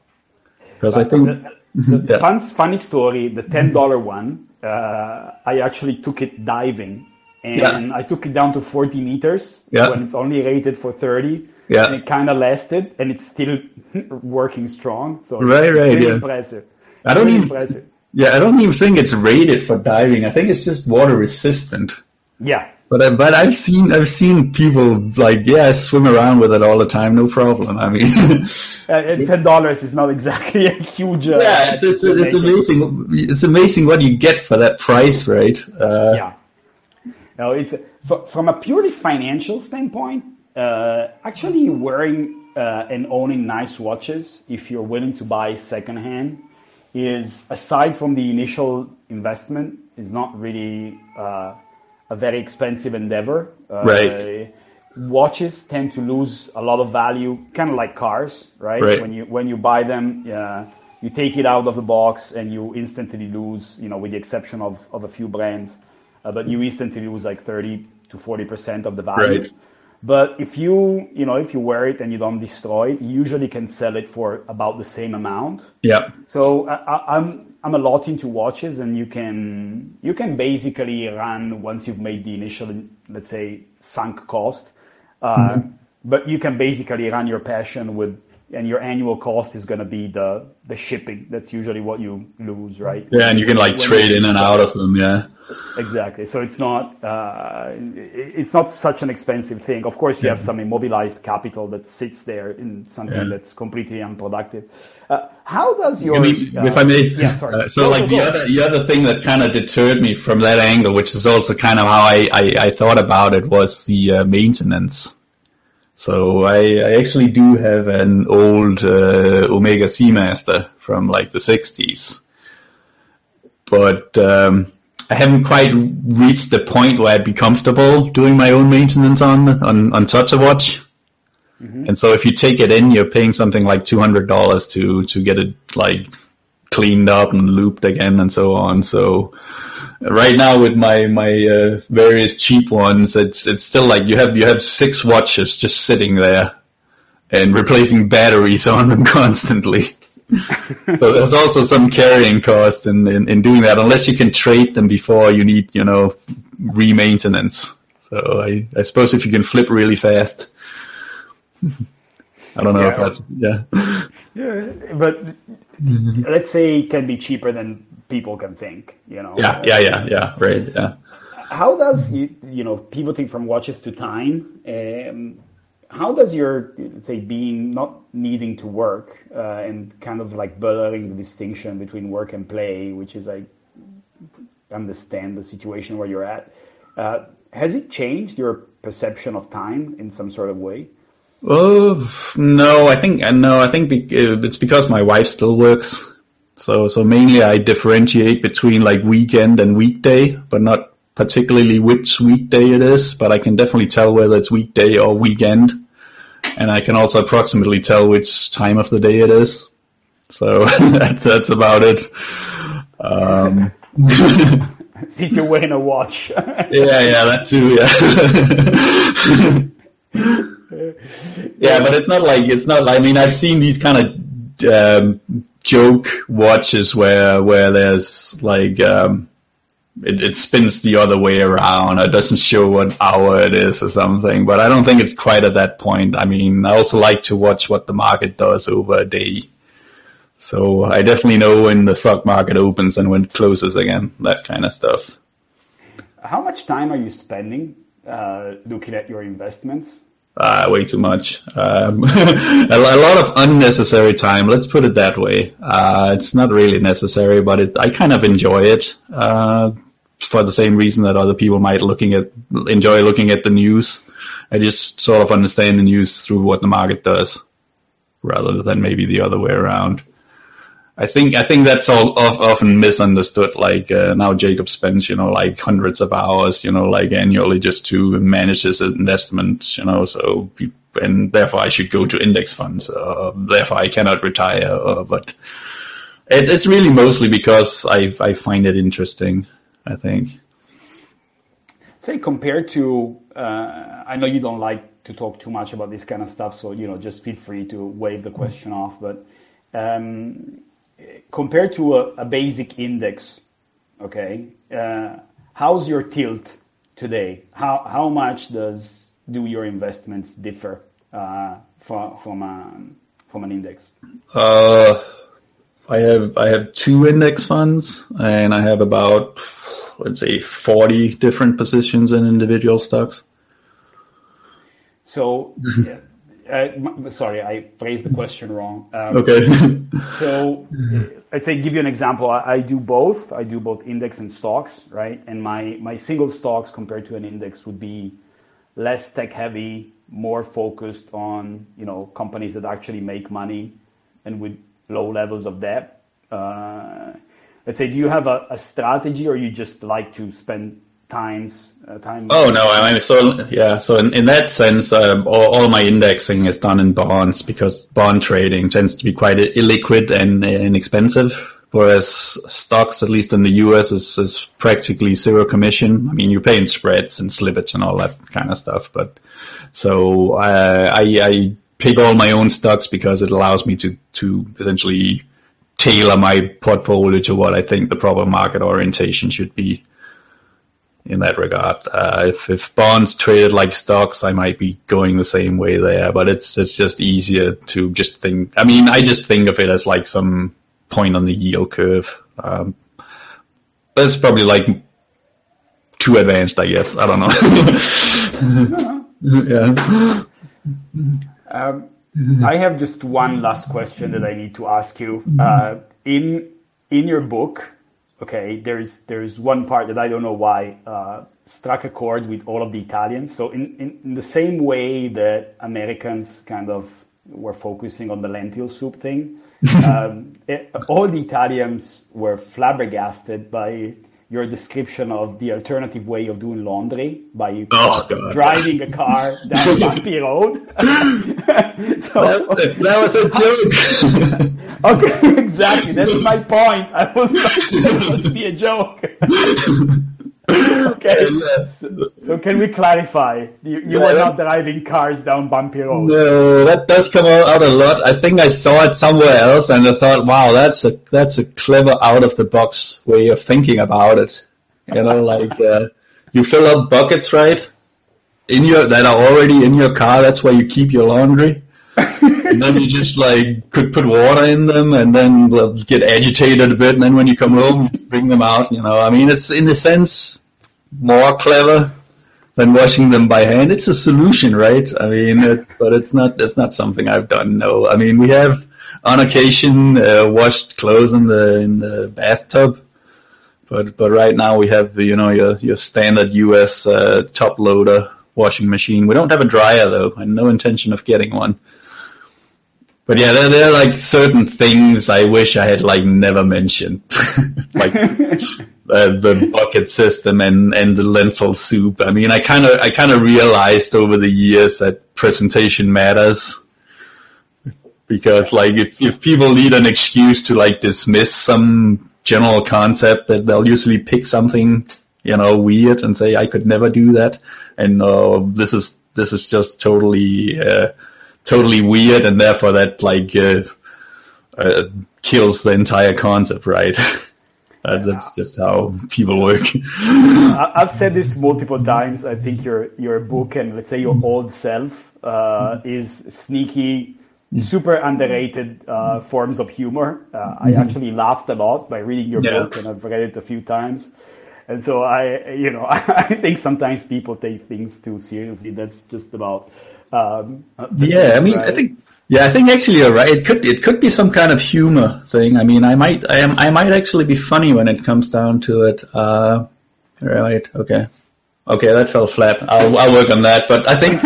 because I think The, the Yeah. fun, funny story, the ten dollar one, uh, I actually took it diving, and Yeah. I took it down to forty meters Yeah. when it's only rated for thirty. Yeah. and it kind of lasted, and it's still working strong. So Right, right, really yeah. impressive. I don't really even impressive. Yeah I don't even think it's rated for diving. I think it's just water resistant. Yeah, But I, but I've seen I've seen people like yeah swim around with it all the time, no problem. I mean. uh, and ten dollars is not exactly a huge. Uh, Yeah, it's, it's, it's amazing. It's amazing what you get for that price, right? Uh, Yeah. No, it's from a purely financial standpoint. Uh, actually, wearing uh, and owning nice watches, if you're willing to buy secondhand, is aside from the initial investment, is not really uh, a very expensive endeavor. Uh, Right. Watches tend to lose a lot of value, kind of like cars, right? Right. When you when you buy them, uh, you take it out of the box and you instantly lose, you know, with the exception of, of a few brands, uh, but you instantly lose like 30 to 40 percent of the value. Right. But if you, you know, if you wear it and you don't destroy it, you usually can sell it for about the same amount. yeah, So I, I, I'm I'm a lot into watches, and you can you can basically run once you've made the initial, let's say, sunk cost. Uh, But you can basically run your passion with, and your annual cost is going to be the the shipping. That's usually what you lose, right? yeah, and you can like When trade in and out of them. Yeah, Exactly. So it's not uh, it's not such an expensive thing. Of course, you have some immobilized capital that sits there in something Yeah. that's completely unproductive. Uh, how does your I mean, uh, if I may. yeah, sorry. Uh, so like the other the other thing that kind of deterred me from that angle, which is also kind of how I I, I thought about it, was the uh, maintenance. So I, I actually do have an old uh, Omega Seamaster from like the 60s, but um, I haven't quite reached the point where I'd be comfortable doing my own maintenance on on, on such a watch. And so if you take it in, you're paying something like two hundred dollars to to get it like cleaned up and looped again and so on. So right now with my my uh, various cheap ones, it's it's still like you have you have six watches just sitting there and replacing batteries on them constantly. so there's also some carrying cost in, in, in doing that, unless you can trade them before you need, you know, re-maintenance. So I, I suppose if you can flip really fast, I don't know if that's, yeah. Yeah, but let's say it can be cheaper than people can think. You know. Yeah, yeah, yeah, yeah, right, yeah. How does you you know pivoting from watches to time? Um, how does your say being not needing to work uh, and kind of like blurring the distinction between work and play, which is I understand the situation where you're at. Uh, has it changed your perception of time in some sort of way? Oh no, I think no, I think uh, it's because my wife still works. So so mainly I differentiate between like weekend and weekday, but not particularly which weekday it is. But I can definitely tell whether it's weekday or weekend, and I can also approximately tell which time of the day it is. So that's that's about it. Um, Since you're wearing a watch. yeah, yeah, that too. Yeah. Yeah, but it's not like it's not. Like, I mean, I've seen these kind of um, joke watches where where there's like um, it, it spins the other way around. It doesn't show what hour it is or something. But I don't think it's quite at that point. I mean, I also like to watch what the market does over a day. So I definitely know when the stock market opens and when it closes again, that kind of stuff. How much time are you spending uh, looking at your investments? Uh, way too much. Um, a, lot of unnecessary time. Let's put it that way. Uh, it's not really necessary, but it, I kind of enjoy it uh, for the same reason that other people might looking at enjoy looking at the news. I just sort of understand the news through what the market does, rather than maybe the other way around. I think I think that's all often misunderstood. Like uh, now, Jacob spends you know like hundreds of hours, you know, like annually just to manage his investments, you know. So and therefore I should go to index funds. Uh, therefore I cannot retire. Uh, but it's it's really mostly because I I find it interesting. I think. Say compared to, uh, I know you don't like to talk too much about this kind of stuff, so you know just feel free to wave the question off, but. Um, compared to a, a basic index, okay, uh, how's your tilt today? How how much does do your investments differ uh, from from a, from an index? Uh, I have I have two index funds, and I have about let's say forty different positions in individual stocks. So. Uh, sorry, I phrased the question wrong. Um, okay. so, let's say give you an example. I, I, do both. I do both index and stocks, right? And my my single stocks compared to an index would be less tech heavy, more focused on you know companies that actually make money and with low levels of debt. Uh, let's say, do you have a, a strategy, or you just like to spend times uh, time. Oh no, I mean, so yeah, so in, in that sense, um, all, all, my indexing is done in bonds because bond trading tends to be quite illiquid and inexpensive. Whereas stocks, at least in the US, is, is practically zero commission. I mean, you pay in spreads and slippage and all that kind of stuff. But so uh, I, I pick all my own stocks because it allows me to to essentially tailor my portfolio to what I think the proper market orientation should be in that regard. Uh, if, if bonds traded like stocks, I might be going the same way there, but it's, it's just easier to just think, I mean, I just think of it as like some point on the yield curve. Um, but it's probably like too advanced, I guess. I don't know. yeah. Um, I have just one last question that I need to ask you. Uh, in in your book, okay, there's there's one part that I don't know why uh, struck a chord with all of the Italians. So in, in, in, the same way that Americans kind of were focusing on the lentil soup thing, um, it, all the Italians were flabbergasted by your description of the alternative way of doing laundry by oh, driving a car down a bumpy road. so, that, was a, that was a joke. okay, exactly. That's my point. I was like, it must be a joke. Okay. So, so, can we clarify? You, you yeah, were not driving cars down bumpy roads. No, that does come out a lot. I think I saw it somewhere else, and I thought, wow, that's a that's a clever out of the box way of thinking about it. You know, like uh, you fill up buckets, right? In your that are already in your car. That's where you keep your laundry. And then you just like could put water in them and then get agitated a bit. And then when you come home bring them out you know. I mean it's in a sense more clever than washing them by hand. It's a solution right? I mean it's, but it's not it's not something i've done no. I mean we have on occasion uh, washed clothes in the in the bathtub. But but right now we have you know your your standard us uh, top loader washing machine. We don't have a dryer though. And no intention of getting one but yeah, there, there are like certain things I wish I had like never mentioned, like uh, the bucket system and, and the lentil soup. I mean, I kind of I kind of realized over the years that presentation matters because like if if people need an excuse to like dismiss some general concept, that they'll usually pick something you know weird and say I could never do that, and uh, this is this is just totally. Uh, totally weird, and therefore that like uh, uh, kills the entire concept, right? Uh, that's just how people work. I've said this multiple times. I think your your book and let's say your old self uh, is sneaky super underrated uh, forms of humor. Uh, I mm-hmm. actually laughed a lot by reading your yeah. book, and I've read it a few times. And so I, you know, I think sometimes people take things too seriously. That's just about. Um, yeah, I mean, right. I think. Yeah, I think actually you're right. It could it could be some kind of humor thing. I mean, I might I am I might actually be funny when it comes down to it. Uh, right. Okay. Okay, that fell flat. I'll, I'll work on that. But I think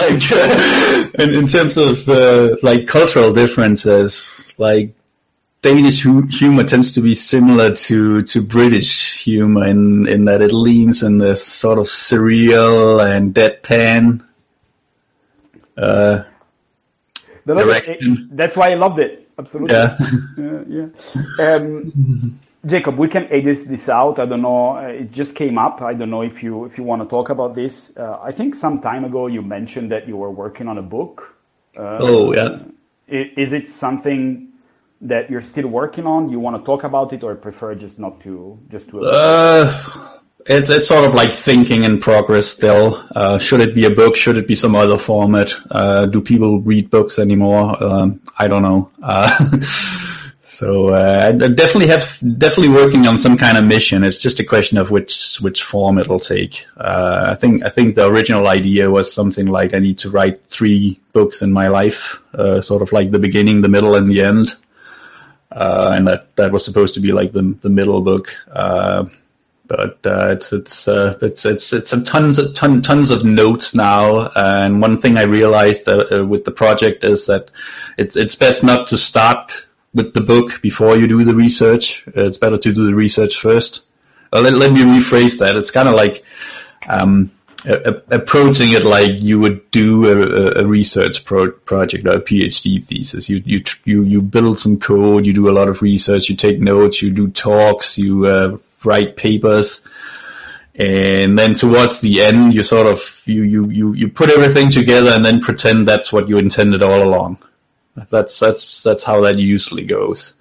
like in, in, terms of uh, like cultural differences, like Danish humor tends to be similar to, to British humor in, in that it leans in this sort of surreal and deadpan uh, direction. That's why I loved it. Absolutely. Yeah. yeah. yeah. Um, Jacob, we can edit this out. I don't know. Uh, it just came up. I don't know if you if you want to talk about this. Uh, I think some time ago you mentioned that you were working on a book. Uh, oh yeah. Is it something that you're still working on? You want to talk about it, or prefer just not to just to? Uh, it's it's sort of like thinking in progress still. Uh, should it be a book? Should it be some other format? Uh, do people read books anymore? Um, I don't know. Uh, So uh, I definitely have definitely working on some kind of mission. It's just a question of which which form it'll take. Uh, I think I think the original idea was something like I need to write three books in my life, uh, sort of like the beginning, the middle, and the end. And that that was supposed to be like the the middle book. Uh, but uh, it's it's it's it's it's some tons of ton, tons of notes now. and one thing I realized with the project is that it's it's best not to start with the book before you do the research. It's better to do the research first. Uh, let, let, me rephrase that. It's kind of like um, approaching it like you would do a, a research pro- project or a PhD thesis. You, you you you build some code, you do a lot of research, you take notes, you do talks, you uh, write papers, and then towards the end, you sort of you you you you put everything together and then pretend that's what you intended all along. That's that's that's how that usually goes.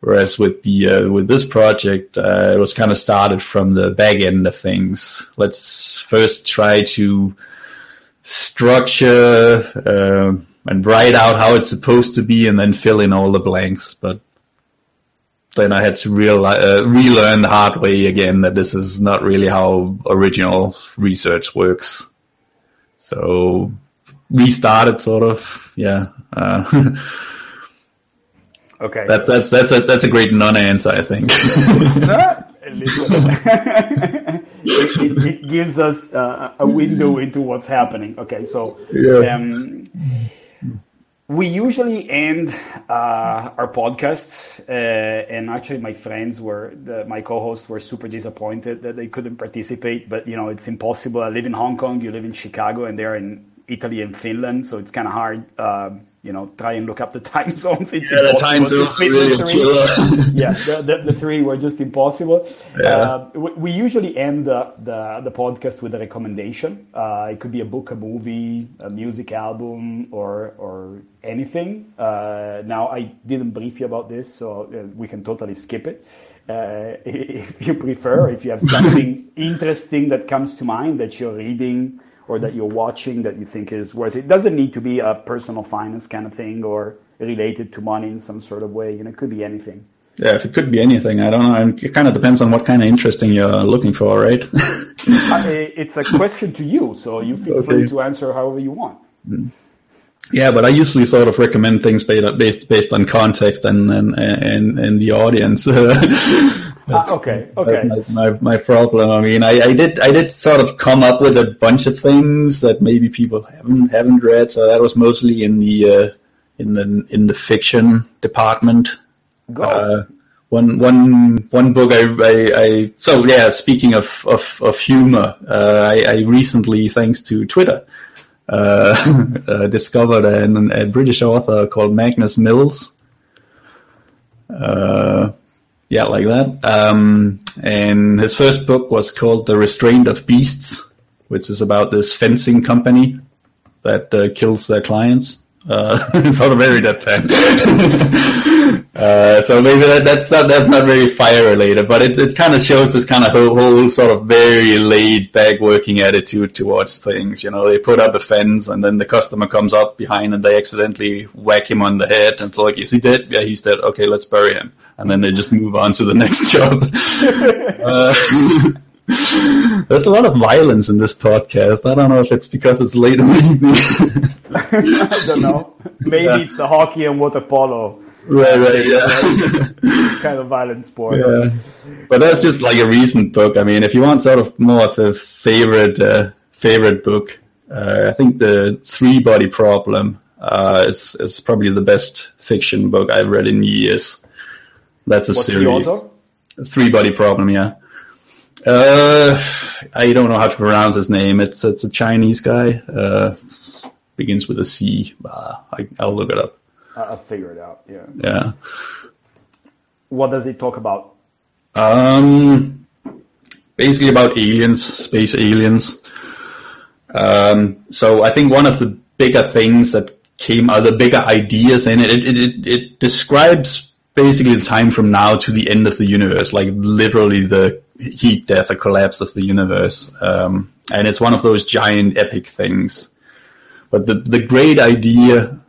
Whereas with the uh, with this project, uh, it was kind of started from the back end of things. Let's first try to structure uh, and write out how it's supposed to be, and then fill in all the blanks. But then I had to real, uh, relearn the hard way again that this is not really how original research works. So restarted, sort of. Yeah. Okay. That's that's that's a that's a great non-answer, I think. it, it, it, gives us uh, a window into what's happening. Okay, so yeah. um, we usually end uh, our podcasts, uh, and actually, my friends were the, my co-hosts were super disappointed that they couldn't participate. But you know, it's impossible. I live in Hong Kong, you live in Chicago, and they're in Italy and Finland, so it's kind of hard. Uh, you know, try and look up the time zones. It's yeah, the time zones really killer. yeah, the, the, the, three were just impossible. Yeah. Uh, we, we, usually end the, the, the, podcast with a recommendation. Uh, it could be a book, a movie, a music album, or or anything. Uh, now, I didn't brief you about this, so uh, we can totally skip it. Uh, if you prefer, if you have something interesting that comes to mind that you're reading or that you're watching that you think is worth it. It doesn't need to be a personal finance kind of thing or related to money in some sort of way. You know, it could be anything. Yeah, if it could be anything, I don't know. It kind of depends on what kind of interesting you're looking for, right? It's a question to you, so you feel okay. free to answer however you want. Mm. Yeah, but I usually sort of recommend things based based on context and and and, and the audience. that's, okay, okay. That's my, my, my, problem. I mean, I, I did I did sort of come up with a bunch of things that maybe people haven't haven't read. So that was mostly in the uh, in the in the fiction department. Go. Uh, one one one book I, I, I, so yeah speaking of of, of humor uh, I, I recently thanks to Twitter discovered an, a British author called Magnus Mills. Uh, yeah, like that. Um, and his first book was called The Restraint of Beasts, which is about this fencing company that uh, kills their clients. Uh, sort of very deadpan. uh, so maybe that, that's not that's not very fire related, but it it kind of shows this kind of whole, whole sort of very laid back working attitude towards things. You know, they put up a fence and then the customer comes up behind and they accidentally whack him on the head and it's like, is he dead? Yeah, he's dead. Okay, let's bury him, and then they just move on to the next job. uh, There's a lot of violence in this podcast. I don't know if it's because it's late in the evening. I don't know. Maybe yeah. it's the hockey and water polo. Right, right, yeah. kind of violent sport. Yeah. But that's just like a recent book. I mean, if you want sort of more of a favorite uh, favorite book, uh, I think the Three Body Problem uh, is is probably the best fiction book I've read in years. That's a What's series. The? Three Body Problem, yeah. Uh, I don't know how to pronounce his name. It's it's a Chinese guy. Uh, begins with a C. Uh, I, I'll look it up. I'll figure it out. Yeah. Yeah. What does he talk about? Um, basically about aliens, space aliens. Um, so I think one of the bigger things that came out, the bigger ideas in it, it, it, it describes basically the time from now to the end of the universe, like literally the heat death, a collapse of the universe. Um, and it's one of those giant epic things. But the, the great idea,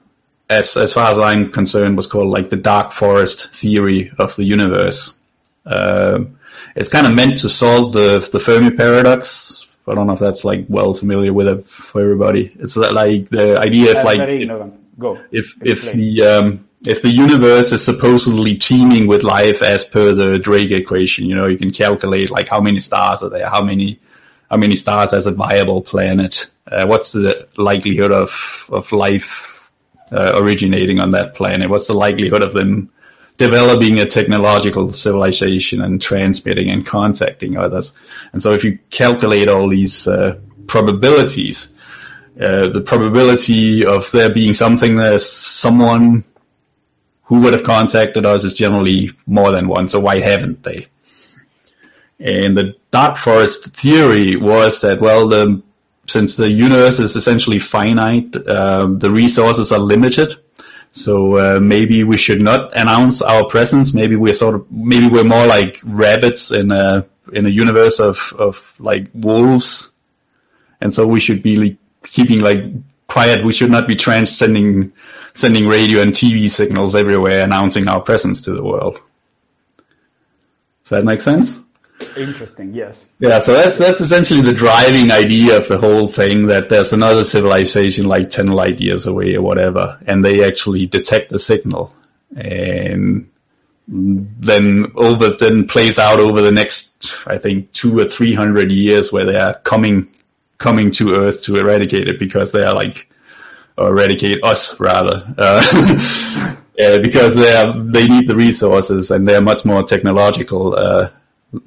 as, as far as I'm concerned, was called like the dark forest theory of the universe. Uh, it's kind of meant to solve the, the Fermi paradox. I don't know if that's like well familiar with it for everybody. It's like the idea of like, if, Go. if, if the, um, if the universe is supposedly teeming with life as per the Drake equation, you know, you can calculate like how many stars are there, how many how many stars has a viable planet, uh, what's the likelihood of of life uh, originating on that planet, what's the likelihood of them developing a technological civilization and transmitting and contacting others. And so if you calculate all these uh, probabilities, uh, the probability of there being something there's someone who would have contacted us is generally more than one, so why haven't they? And the dark forest theory was that, well, the, since the universe is essentially finite, uh, the resources are limited. So uh, maybe we should not announce our presence. Maybe we're sort of, maybe we're more like rabbits in a in a universe of of like wolves, and so we should be like, keeping like quiet. We should not be transcending sending radio and TV signals everywhere announcing our presence to the world. Does that make sense? Interesting, yes. Yeah, so that's that's essentially the driving idea of the whole thing that there's another civilization like 10 light years away or whatever, and they actually detect the signal. And then over then plays out over the next I think two or three hundred years where they are coming coming to Earth to eradicate it because they are like or eradicate us rather, uh, because they are, they need the resources and they're much more technological, uh,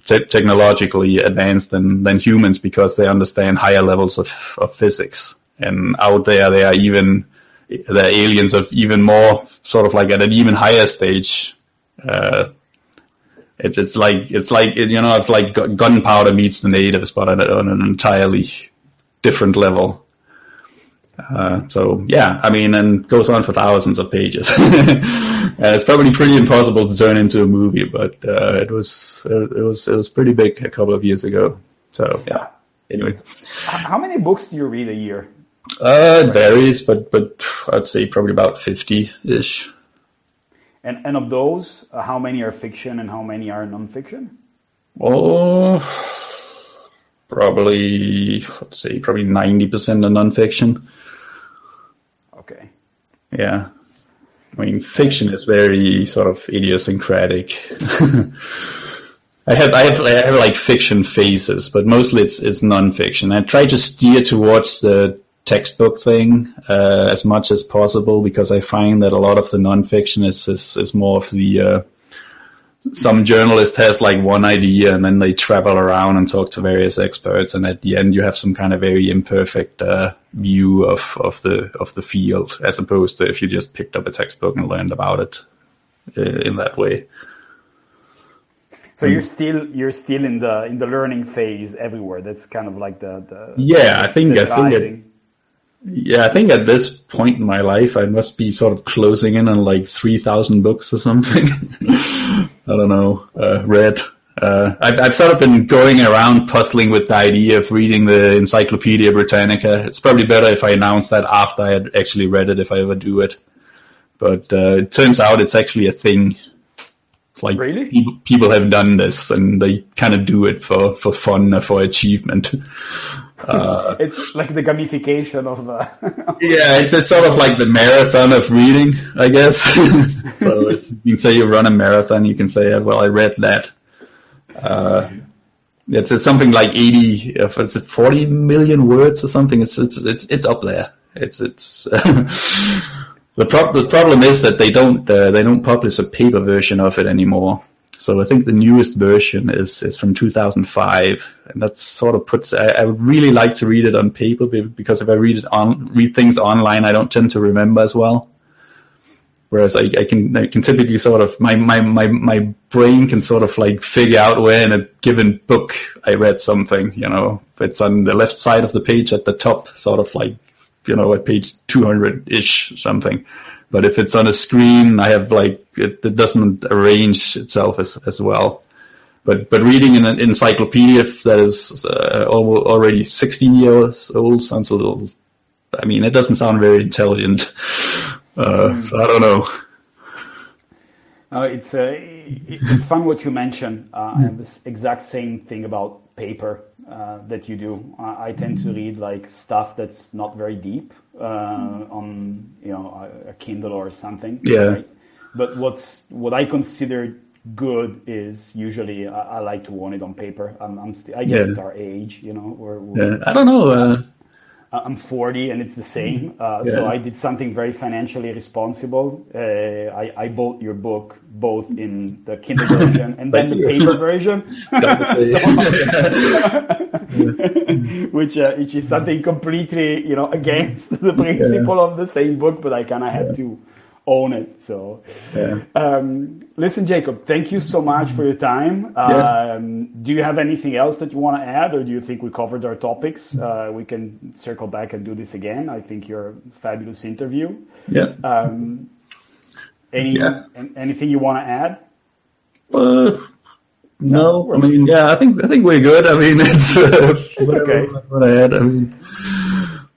te- technologically advanced than, than humans because they understand higher levels of, of physics. And out there, they are even, the aliens of even more sort of like at an even higher stage. Uh, it's it's like it's like you know it's like gunpowder meets the natives, but on an entirely different level. Uh, so yeah, I mean, and goes on for thousands of pages. and it's probably pretty impossible to turn into a movie, but uh, it was it was it was pretty big a couple of years ago. So yeah. Anyway, how many books do you read a year? Uh, it varies, but but I'd say probably about fifty ish. And and of those, uh, how many are fiction and how many are nonfiction? Oh, probably let's say probably ninety percent are nonfiction. Okay. Yeah. I mean, fiction is very sort of idiosyncratic. I have, I have, I have like fiction phases, but mostly it's, it's non-fiction. I try to steer towards the textbook thing, uh, as much as possible because I find that a lot of the non-fiction is, is, is more of the, uh, some journalist has like one idea and then they travel around and talk to various experts and at the end you have some kind of very imperfect uh, view of, of the of the field as opposed to if you just picked up a textbook and learned about it uh, in that way. So you're still you're still in the in the learning phase everywhere. That's kind of like the, the yeah. I think I think it, Yeah, I think at this point in my life, I must be sort of closing in on like 3,000 books or something. I don't know, uh, read. Uh, I've, I've sort of been going around puzzling with the idea of reading the Encyclopedia Britannica. It's probably better if I announce that after I had actually read it, if I ever do it. But uh, it turns out it's actually a thing. It's like Really? people, people have done this and they kind of do it for, for fun or for achievement. Uh, It's like the gamification of the. yeah, it's a sort of like the marathon of reading, I guess. so if you can say you run a marathon, you can say, well, I read that. Uh, it's, it's something like 80, uh, is it 40 million words or something? It's, it's, it's, it's up there. It's, it's, the, pro- the problem is that they don't, uh, they don't publish a paper version of it anymore. So I think the newest version is, is from 2005, and that sort of puts. I, I would really like to read it on paper because if I read it on read things online, I don't tend to remember as well. Whereas I, I can I can typically sort of my, my, my, my brain can sort of like figure out where in a given book I read something. You know, if it's on the left side of the page at the top, sort of like you know at page 200 ish something. But if it's on a screen, I have like it, it doesn't arrange itself as as well. But but reading an encyclopedia that is uh, al- already 16 years old sounds a little. I mean, it doesn't sound very intelligent. Uh, So I don't know. Uh, it's uh, it's fun what you mentioned. Uh, I have this exact same thing about paper uh, that you do. I, I tend to read like stuff that's not very deep uh, on you know a, a Kindle or something. Yeah. But what's what I consider good is usually I, I like to own it on paper. I'm, I'm st- I guess Yeah. it's our age, you know. We're, we're, Yeah, I don't know. I'm 40 and it's the same. Uh, Yeah. So I did something very financially responsible. Uh, I, I bought your book both in the Kindle version and then the paper version, which uh, which is something completely you know against the principle of the same book, but I kind of had to own it. So. yeah. Um, listen, Jacob, thank you so much for your time. Yeah. Um, do you have anything else that you want to add, or do you think we covered our topics? Uh, we can circle back and do this again. I think you're a fabulous interview. Yeah. Um, any Yeah. an- anything you want to add? Uh, no, I mean, yeah, I think I think we're good. I mean, it's, uh, whatever- okay. What I had, I mean,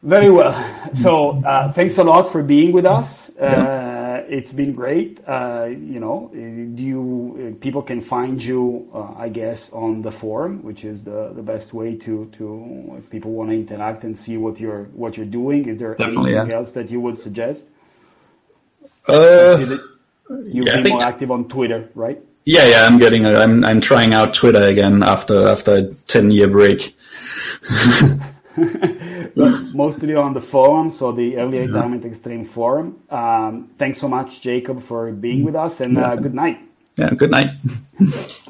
Very well. So uh, thanks a lot for being with us. Uh, it's been great. Uh, you know, uh, you uh, people can find you, uh, I guess, on the forum, which is the, the best way to to if people want to interact and see what you're what you're doing. Is there Definitely, anything yeah. else that you would suggest? Uh, You've yeah, been more active on Twitter, right? yeah, yeah, I'm getting, I'm I'm trying out Twitter again after after a ten year break. mostly on the forum, so the Early Retirement Extreme forum. Um, thanks so much, Jacob, for being with us, and uh, good night. Yeah, good night.